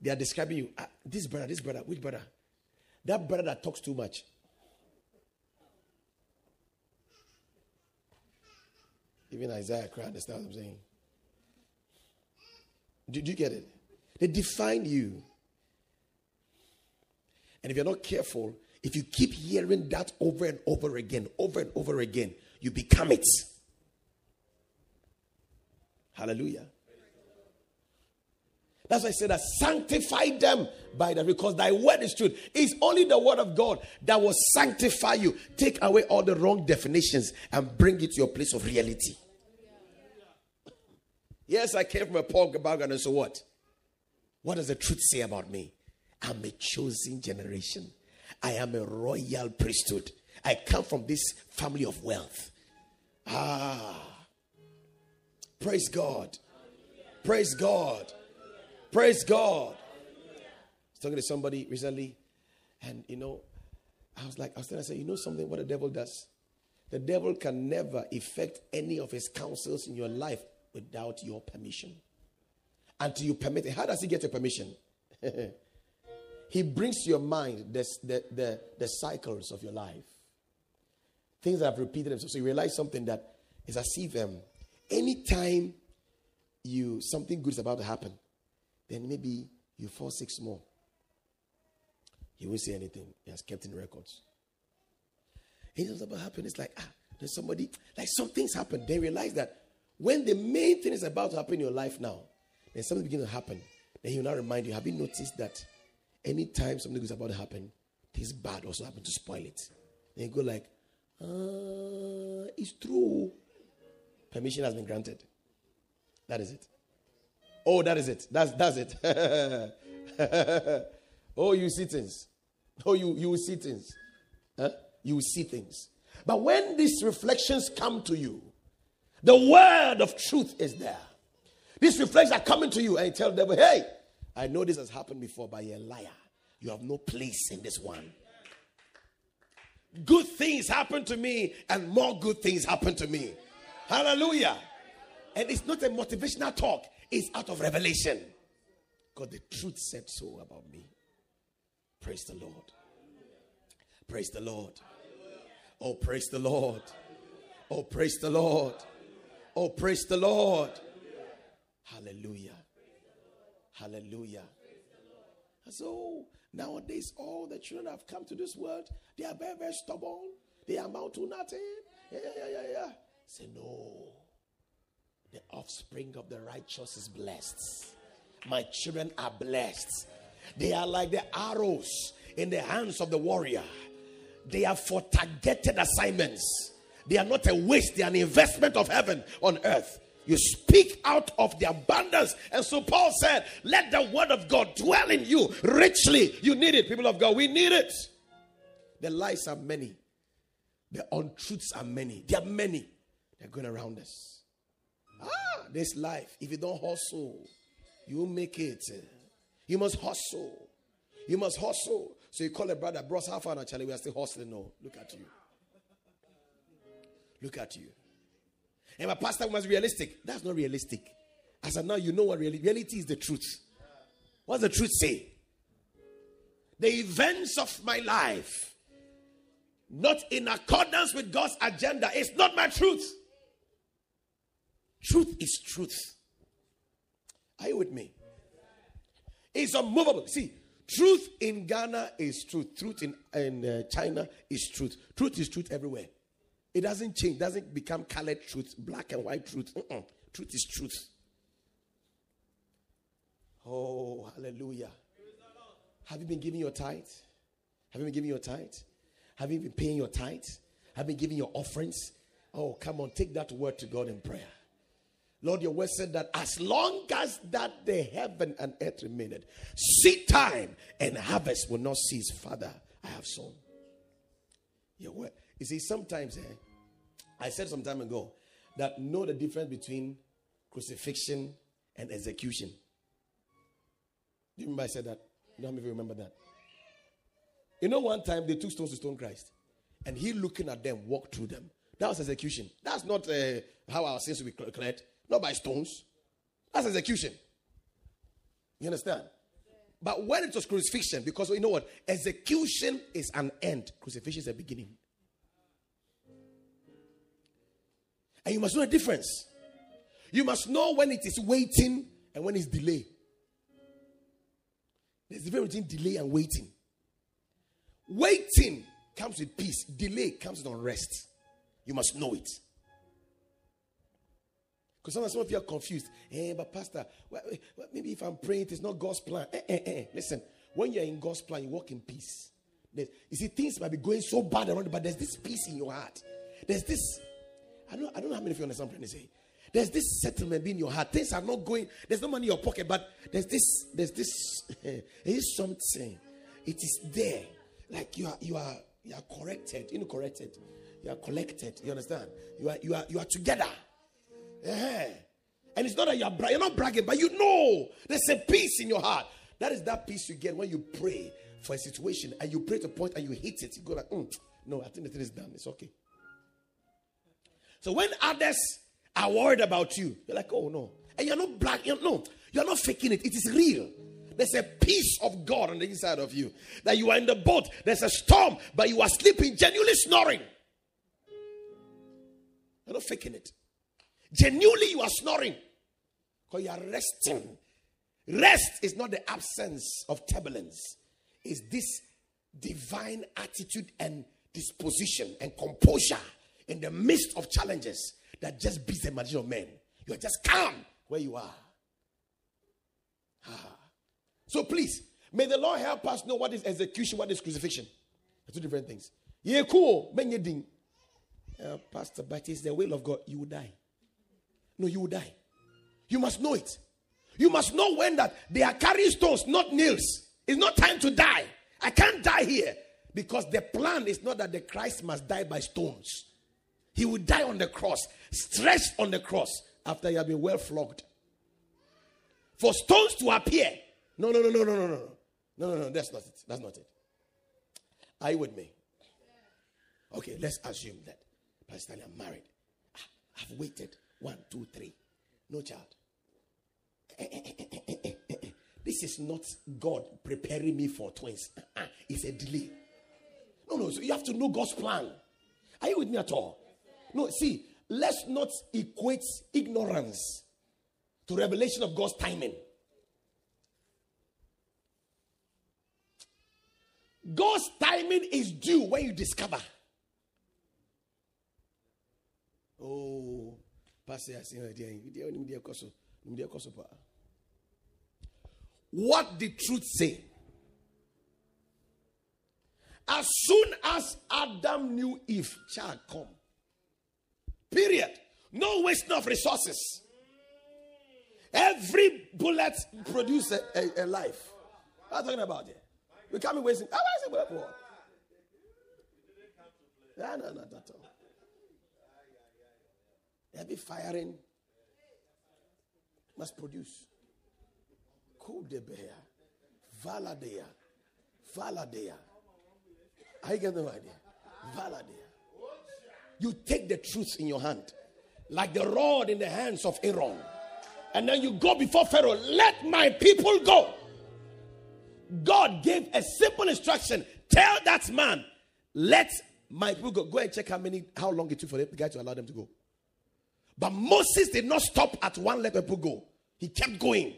they are describing you. Ah, this brother, this brother, which brother? That brother that talks too much. Even Isaiah cried, understand what I'm saying? Do, you get it? They define you. And if you're not careful, if you keep hearing that over and over again, over and over again, you become it. Hallelujah. That's why I said that sanctify them by the because thy word is truth. It's only the word of God that will sanctify you, take away all the wrong definitions, and bring it to your place of reality. Yes, I came from a poor background, and so what? What does the truth say about me? I'm a chosen generation. I am a royal priesthood. I come from this family of wealth. Ah. Praise God. Praise God. Praise God. I was talking to somebody recently, and you know, I was like, I was telling I said, you know something, what the devil does? The devil can never effect any of his counsels in your life without your permission. Until you permit it. How does he get your permission? he brings to your mind the, the, the, the, cycles of your life. Things that have repeated themselves. So you realize something that is as if um, anytime you something good is about to happen, then maybe you fall six more. He won't say anything. He has kept in records. Anything's about to happen. It's like, ah, there's somebody, like something's happened. They realize that when the main thing is about to happen in your life now, then something begins to happen. Then he will now remind you, have you noticed that anytime something is about to happen, things bad also happen to spoil it? Then you go like, uh, it's true. Permission has been granted. That is it. Oh, that is it. That's that's it. oh, you see things. Oh, you you see things. Huh? You see things. But when these reflections come to you, the word of truth is there. These reflections are coming to you, and you tell the devil, hey, I know this has happened before, but you're a liar. You have no place in this one. Good things happen to me, and more good things happen to me. Hallelujah. And it's not a motivational talk, it's out of revelation. God, the truth said so about me. Praise the Lord. Praise the Lord. Oh, praise the Lord. Oh, praise the Lord. Oh, praise the Lord. Hallelujah. Hallelujah. So nowadays, all the children have come to this world, they are very, very stubborn. They amount to nothing. Yeah, yeah, yeah, yeah. Say no. The offspring of the righteous is blessed. My children are blessed. They are like the arrows in the hands of the warrior. They are for targeted assignments. They are not a waste, they are an investment of heaven on earth. You speak out of the abundance. And so Paul said, Let the word of God dwell in you richly. You need it, people of God. We need it. The lies are many, the untruths are many. There are many. They're going around us. Ah, this life, if you don't hustle, you will make it. You must hustle. You must hustle. So you call a brother, bros, how far actually we are still hustling. No, look at you. Look at you. And my pastor was realistic. That's not realistic. As of now, you know what reality, reality is the truth. What does the truth say? The events of my life, not in accordance with God's agenda, is not my truth. Truth is truth. Are you with me? It's unmovable. See, truth in Ghana is truth. Truth in, in uh, China is truth. Truth is truth everywhere. It doesn't change, doesn't become colored truth, black and white truth. Uh-uh. Truth is truth. Oh, hallelujah. Have you been giving your tithe? Have you been giving your tithe? Have you been paying your tithe? Have you been giving your offerings? Oh, come on, take that word to God in prayer. Lord, your word said that as long as that the heaven and earth remained, seed time and harvest will not cease. Father, I have sown. Your word. You see, sometimes eh, I said some time ago that know the difference between crucifixion and execution. Do you remember I said that? You know how many of you remember that? You know, one time they took stones to stone Christ, and he looking at them walked through them. That was execution. That's not uh, how our sins will be cleared, not by stones. That's execution. You understand? But when it was crucifixion, because you know what? Execution is an end, crucifixion is a beginning. And you must know the difference. You must know when it is waiting and when it's delay. There's a difference between delay and waiting. Waiting comes with peace, delay comes with unrest. You must know it. Because sometimes some of you are confused. Hey, but Pastor, well, well, maybe if I'm praying, it is not God's plan. Eh, eh, eh. Listen, when you're in God's plan, you walk in peace. There's, you see, things might be going so bad around, but there's this peace in your heart. There's this I don't, I don't know how many of you understand what I'm trying to say. There's this settlement in your heart. Things are not going, there's no money in your pocket, but there's this, there's this, there is something. It is there. Like you are, you are, you are corrected. You know, corrected. You are collected. You understand? You are, you are, you are together. Yeah. And it's not that you are, bra- you're not bragging, but you know there's a peace in your heart. That is that peace you get when you pray for a situation and you pray to point and you hit it. You go like, mm, no, I think the thing is done. It's okay. So when others are worried about you, you're like, oh no. And you're not black, you're no, you're not faking it. It is real. There's a peace of God on the inside of you. That you are in the boat, there's a storm, but you are sleeping, genuinely snoring. You're not faking it. Genuinely, you are snoring. Because you are resting. Rest is not the absence of turbulence, it's this divine attitude and disposition and composure in the midst of challenges that just beats the imagination of men. You are just calm where you are. Ah. So please, may the Lord help us know what is execution, what is crucifixion. Two different things. Yeah, cool. Uh, Pastor, but it's the will of God. You will die. No, you will die. You must know it. You must know when that they are carrying stones, not nails. It's not time to die. I can't die here because the plan is not that the Christ must die by stones. He would die on the cross, stretched on the cross after he had been well flogged. For stones to appear. No, no, no, no, no, no, no. No, no, no, no. that's not it. That's not it. Are you with me? Okay, let's assume that Pastor I'm married. Ah, I've waited one, two, three. No child. Eh, eh, eh, this is not God preparing me for twins. Ah, it's a delay. No, no, so you have to know God's plan. Are you with me at all? no, see, let's not equate ignorance to revelation of God's timing. God's timing is due when you discover. Oh, Pastor, what the truth say? As soon as Adam knew Eve shall come. Period. No wasting of resources. Every bullet produces a, a, a life. You talking about here? We can't be wasting. Ah, is it for? Ah, no, no, not at all. Every firing must produce. Kudebea, Valadea, Valadea. I get the idea. Valadea. You take the truth in your hand, like the rod in the hands of Aaron, and then you go before Pharaoh. Let my people go. God gave a simple instruction. Tell that man, let my people go. Go and check how many, how long it took for the guy to allow them to go. But Moses did not stop at one let people go. He kept going.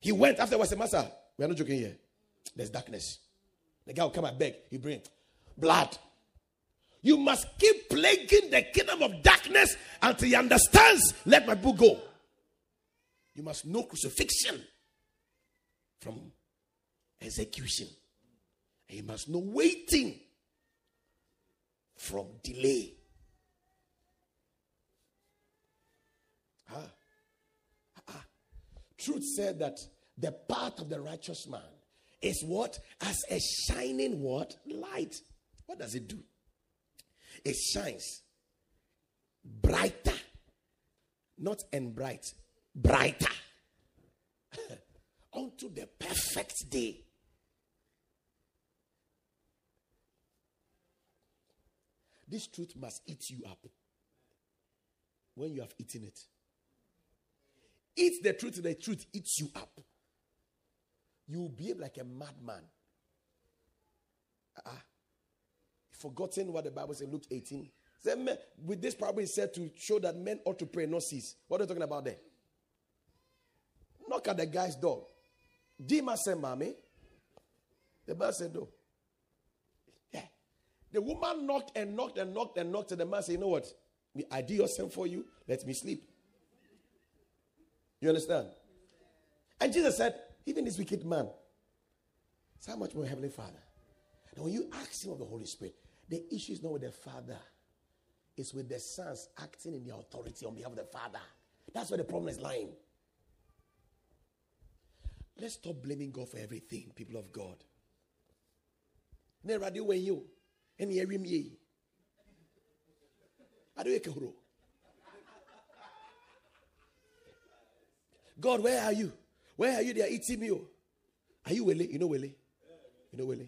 He went afterwards. Said, Master, we are not joking here. There's darkness. The guy will come and beg. He bring blood. You must keep plaguing the kingdom of darkness until he understands. Let my book go. You must know crucifixion from execution. And you must know waiting from delay. Ah. Ah. Truth said that the path of the righteous man is what? As a shining what? Light. What does it do? It shines brighter. Not and bright, brighter. Unto the perfect day. This truth must eat you up when you have eaten it. Eat the truth, the truth eats you up. You behave like a madman. Ah, uh-uh. forgotten what the Bible said, Luke 18. Said, with this probably said to show that men ought to pray, not cease. What are you talking about there? Knock at the guy's door. Dima said, Mommy. The man said, No. Yeah. The woman knocked and knocked and knocked and knocked, and the man said, You know what? I do your sin for you. Let me sleep. You understand? And Jesus said, even this wicked man, so how much more Heavenly Father? And when you ask Him of the Holy Spirit, the issue is not with the Father, it's with the sons acting in the authority on behalf of the Father. That's where the problem is lying. Let's stop blaming God for everything, people of God. Never do you and hear me. I do God, where are you? Where are you? They are eating me. Oh. Are you Wele? You know Wele? You know Wele?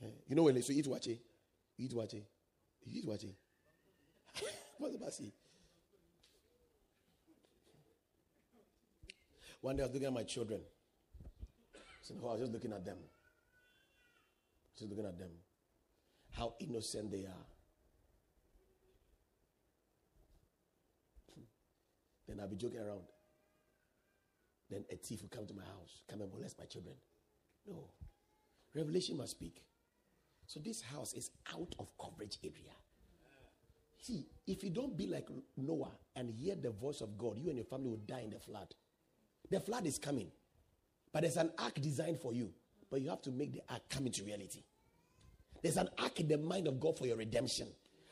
Yeah. You know Wele? So eat waakye. You eat waakye. You eat waakye. What's the see? One day I was looking at my children. I oh, was just looking at them. Just looking at them. How innocent they are. Then I'll be joking around then a thief will come to my house, come and molest my children. No. Revelation must speak. So this house is out of coverage area. See, if you don't be like Noah and hear the voice of God, you and your family will die in the flood. The flood is coming. But there's an ark designed for you. But you have to make the ark come into reality. There's an ark in the mind of God for your redemption.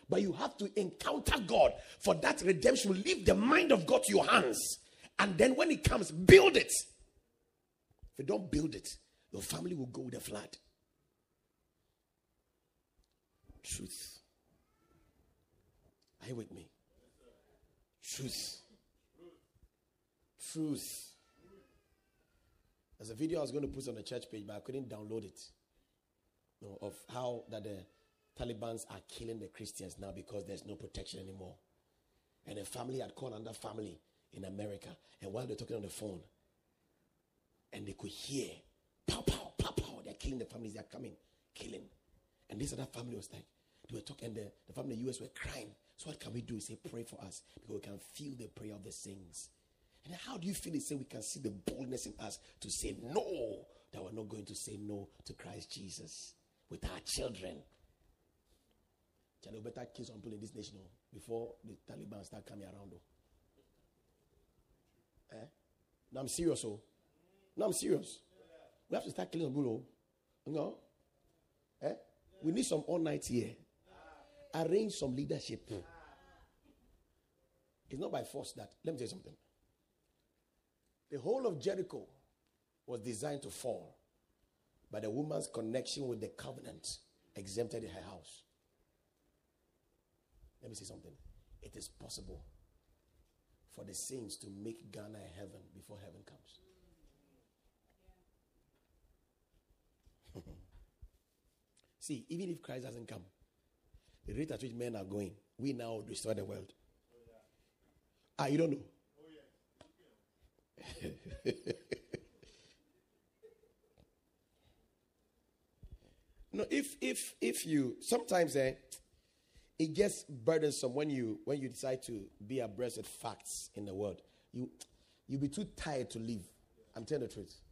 But you have to encounter God for that redemption. Leave the mind of God to your hands. And then when it comes, build it. If you don't build it, your family will go with the flood. Truth. Are you with me? Truth. Truth. There's a video I was going to put on the church page, but I couldn't download it. Of how that the Taliban's are killing the Christians now because there's no protection anymore. And a family had called under family in America. And while they're talking on the phone, and they could hear, pow, pow, pow, pow, they're killing the families, they're coming, killing. And this other family was like, they were talking, and the, the family in the US were crying. So what can we do? Say, pray for us because we can feel the prayer of the saints. And how do you feel it? Say we can see the boldness in us to say no, that we're not going to say no to Christ Jesus with our children. Channel better kill some people in this nation oh, before the Taliban start coming around. Oh. Eh? I'm serious. Oh. No, I'm serious. We have to start killing people. Oh. No? Eh? We need some all night here. Arrange some leadership. It's not by force that. Let me tell you something. The whole of Jericho was designed to fall, but the woman's connection with the covenant exempted her house. Let me say something. It is possible for the saints to make Ghana heaven before heaven comes. See, even if Christ doesn't come, the rate at which men are going, we now destroy the world. Ah, you don't know? no, if if if you sometimes eh, it gets burdensome when you when you decide to be abreast of facts in the world. You you'll be too tired to live. I'm telling the truth.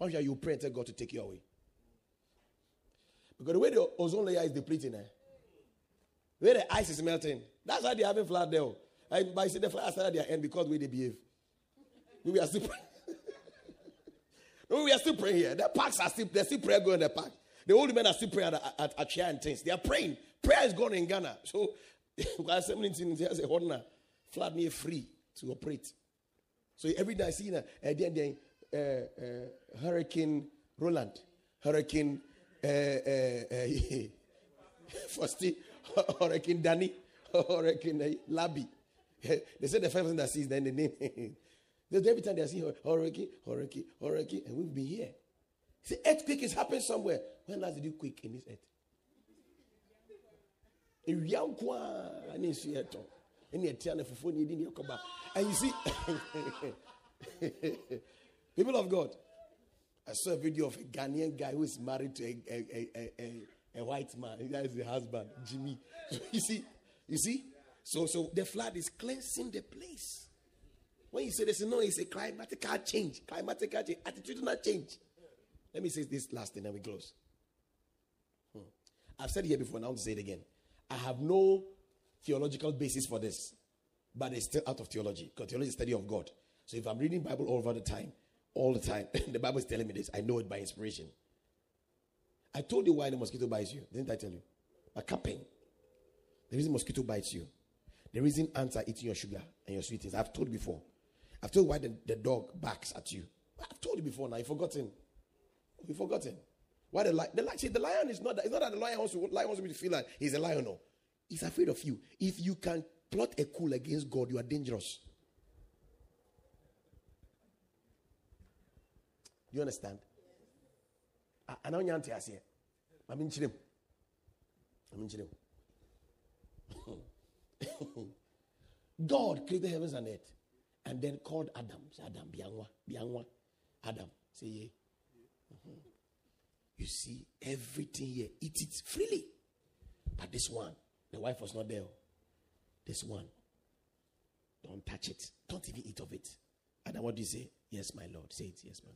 Day you pray and tell God to take you away. Because the way the ozone layer is depleting, eh? the way the ice is melting, that's why they're having flood there. I, but I see the flood at their end because way they behave. We are still praying. we are still praying here. The parks are still, there's still prayer going in the park. The old men are still praying at, at, at chair and things. They are praying. Prayer is gone in Ghana. So, there's a honor. Flood me free to operate. So every day I see uh, then, uh, uh, Hurricane Roland, Hurricane uh, Hurricane Danny, Hurricane Labi. they said the first person that sees then the name. every time they see hurricane, hurricane, hurricane, and we've been here. See, earthquake is happening somewhere. When last did you quake in this earth? Ewia ne nsu yɛ tɔ. Ɛne ɛtia no fufuo ne yɛdi ne ɛkɔba. And you see people of god i saw a video of a ghanaian guy who is married to a, a, a, a, a white man. That is the husband jimmy. So you see you see? So so the flood is cleansing the place. When you say this no it's a climatic change climatic change attitudinal change. Let me say this last thing and we close. Hmm. i've said it here before now to say it again I have no theological basis for this, but it's still out of theology because theology is study of God. So if I'm reading Bible all over the time, all the time, the Bible is telling me this. I know it by inspiration. I told you why the mosquito bites you, didn't I tell you? A cupping. The reason mosquito bites you, the reason ants are eating your sugar and your sweet things. I've told before. I've told why the, the dog barks at you. I've told you before now. You've forgotten. You've forgotten. Why the lion? The, lion, see, the lion is not that. It's not that the lion wants to. Lion wants me to feel like he's a lion. No, he's afraid of you. If you can plot a coup against God, you are dangerous. You understand? I know you say. I'm in Chilim. I'm in Chilim. God created heavens and earth and then called Adam. Adam, Biangwa, Biangwa, Adam. Say ye. Mm-hmm. You see, everything here, eat it freely. But this one, the wife was not there. This one, don't touch it. Don't even eat of it. And then what do you say? Yes, my Lord. Say it, yes, man.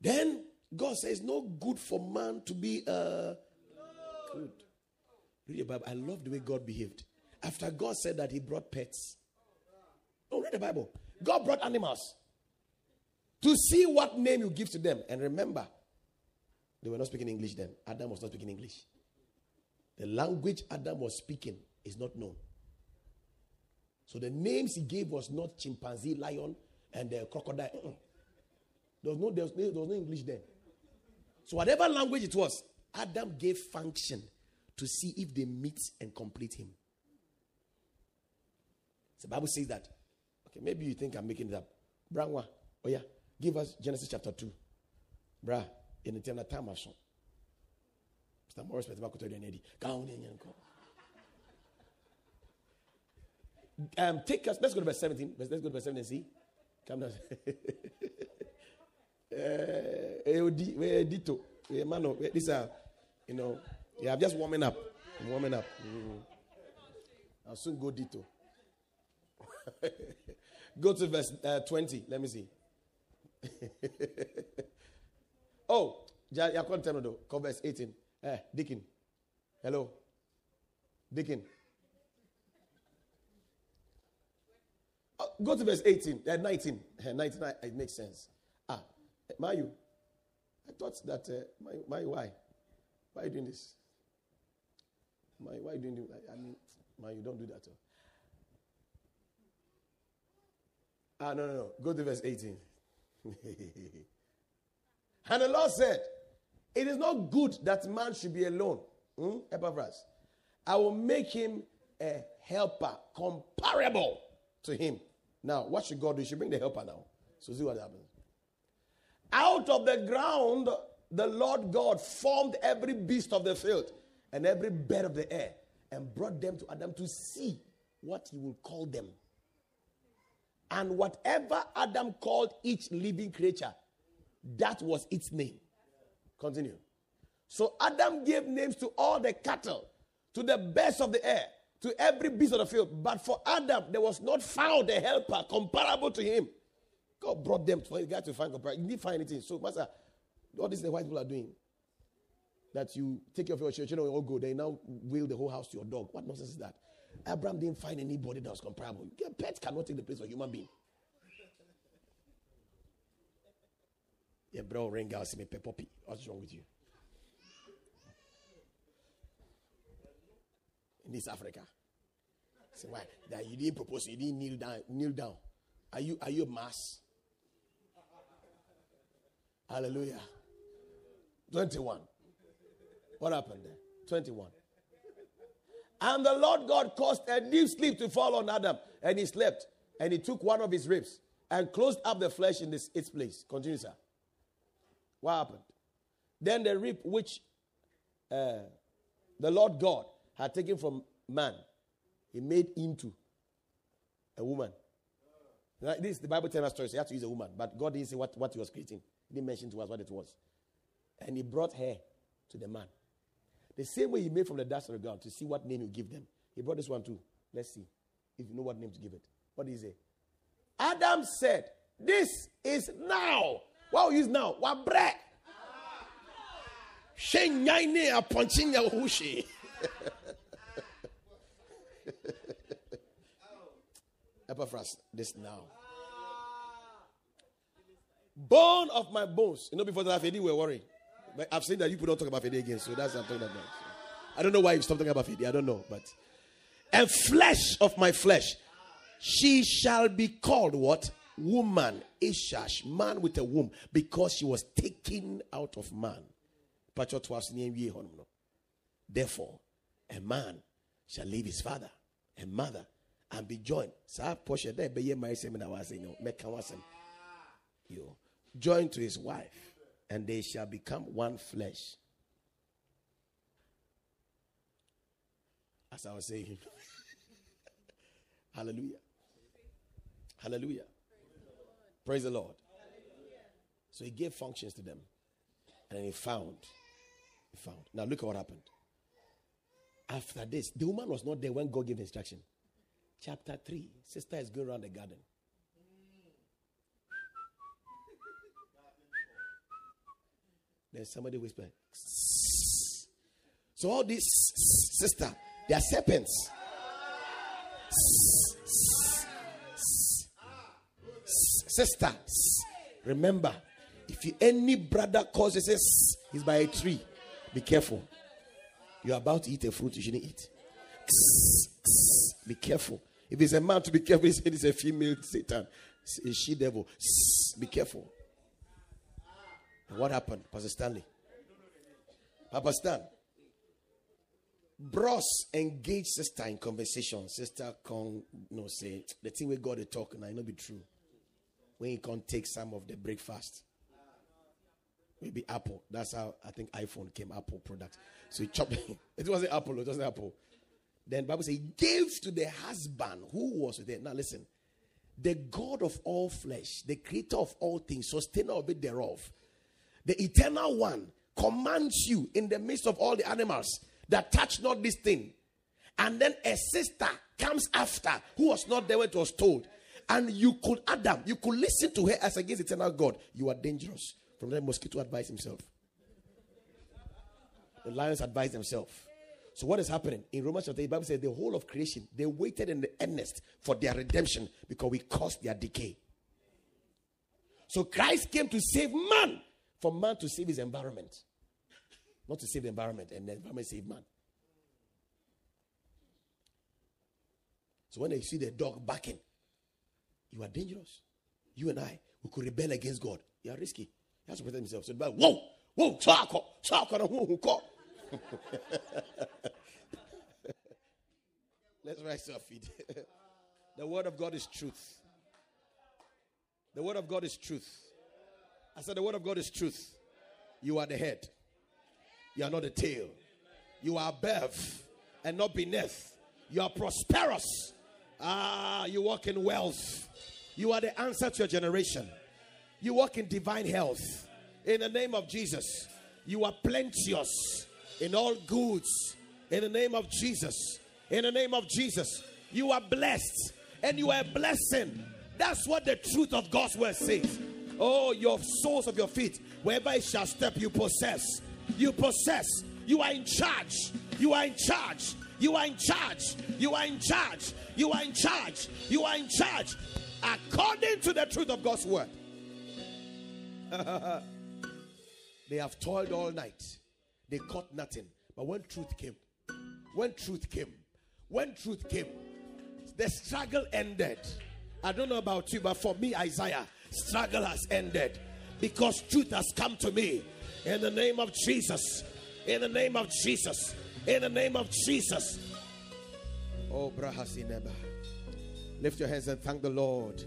Then God says, No good for man to be uh, good. Read the Bible. I love the way God behaved. After God said that, He brought pets. Oh, read the Bible. God brought animals to see what name you give to them. And remember, they were not speaking English then. Adam was not speaking English. The language Adam was speaking is not known. So the names he gave was not chimpanzee, lion, and uh, crocodile. There was, no, there, was no, there was no English then. So whatever language it was, Adam gave function to see if they meet and complete him. The Bible says that. Okay, maybe you think I'm making it up. Brangwa, oh yeah. Give us Genesis chapter 2. Bra, in the time time of Mr. Morris, but about to Eddie. Um, take us, let's go to verse 17. Let's go to verse 17 and see. Come down. Eh, Dito. Mano, these are, you know, Yeah, I'm just warming up. I'm warming up. Mm. I'll soon go dito. go to verse uh, 20. Let me see. oh, can't tell me though. Verse 18. Eh, Deacon. Hello. Deacon. Oh, go to verse 18, uh, 19. Uh, 19, it makes sense. Ah, Mayu. I thought that, uh, my, my, why? Why are you doing this? My, why are you doing this? I mean, Mayu, don't do that. Oh. Ah, no, no, no. Go to verse 18. and the Lord said, It is not good that man should be alone. Hmm? Epaphras. I will make him a helper comparable to him. Now, what should God do? He should bring the helper now. So, see what happens. Out of the ground, the Lord God formed every beast of the field and every bird of the air and brought them to Adam to see what he will call them. And whatever Adam called each living creature, that was its name. Continue. So Adam gave names to all the cattle, to the birds of the air, to every beast of the field. But for Adam, there was not found a helper comparable to him. God brought them guy to find comparison. You didn't find anything. So, Master, all this the white people are doing. That you take care of your children, all go. They now will the whole house to your dog. What nonsense is that? Abraham didn't find anybody that was comparable. Pets cannot take the place of a human being. Yeah, bro, ring out, see me, poppy. What's wrong with you? In this Africa. Say why? That you didn't propose, you didn't kneel down. Kneel down. Are you are you a mass? Hallelujah. 21. What happened there? 21. And the Lord God caused a deep sleep to fall on Adam, and he slept. And he took one of his ribs and closed up the flesh in this, its place. Continue, sir. What happened? Then the rib which uh, the Lord God had taken from man, he made into a woman. This the Bible tells us story. So he had to use a woman, but God didn't say what, what he was creating. He didn't mention to us what it was. And he brought her to the man. The same way he made from the dust of the ground to see what name you give them. He brought this one too. Let's see if you know what name to give it. What did he say? Adam said, This is now. What is now? What bread? Epaphras, this now. Bone of my bones. You know, before that, we were worried. But I've seen that you people don't talk about Fede again, so that's what I'm talking about. I don't know why you stop talking about Fede. I don't know, but and flesh of my flesh, she shall be called what? Woman, Ishash, man with a womb, because she was taken out of man. Therefore, a man shall leave his father and mother and be joined. So I posha that was in your joined to his wife and they shall become one flesh. As I was saying. Hallelujah. Hallelujah. Praise the Lord. So he gave functions to them. And he found. He found. Now look at what happened. After this, the woman was not there when God gave instruction. Chapter 3, sister is going around the garden. Then somebody whispered. So all these sister, they are serpents. Sister, remember, if you, any brother says he's by a tree, be careful. You're about to eat a fruit you shouldn't eat. Be careful. If it's a man, to be careful. He said it's a female Satan, a she devil. Be careful. What happened, Pastor Stanley? Papa Stan. Bros engage sister in conversation. Sister can know, say the thing we got to talk and I know be true. When you can take some of the breakfast. Maybe Apple. That's how I think iPhone came, Apple products. So he chopped it wasn't Apple, it wasn't Apple. Then Bible says he gave to the husband who was him. Now listen. The God of all flesh, the creator of all things, sustainer of it thereof, the eternal one commands you in the midst of all the animals that touch not this thing. And then a sister comes after who was not there when it was told. And you could, Adam, you could listen to her as against eternal God. You are dangerous. From then, mosquito advised himself. The lions advised themselves. So what is happening in Romans chapter 8? The Bible says the whole of creation they waited in the earnest for their redemption because we caused their decay. So Christ came to save man for man to save his environment, not to save the environment and the environment save man. So when they see the dog barking, you are dangerous. You and I, we could rebel against God. You are risky. He has to protect himself. So the Bible, whoa, whoa, chako, chako, who call. Let's rise to our feet. the word of God is truth. The word of God is truth. I said, The word of God is truth. You are the head, you are not the tail. You are above and not beneath. You are prosperous. Ah, you walk in wealth. You are the answer to your generation. You walk in divine health. In the name of Jesus, you are plenteous in all goods. In the name of Jesus. In the name of Jesus. You are blessed and you are a blessing. That's what the truth of God's word says. Oh, your soles of your feet, wherever it shall step, you possess. You possess. You are in charge. You are in charge. You are in charge. You are in charge. You are in charge. You are in charge. According to the truth of God's word. they have toiled all night. They caught nothing. But when truth came, when truth came, when truth came, the struggle ended. I don't know about you, but for me, Isaiah, struggle has ended because truth has come to me. In the name of Jesus. In the name of Jesus. In the name of Jesus. Oh, Brahasineba. Lift your hands and thank the Lord.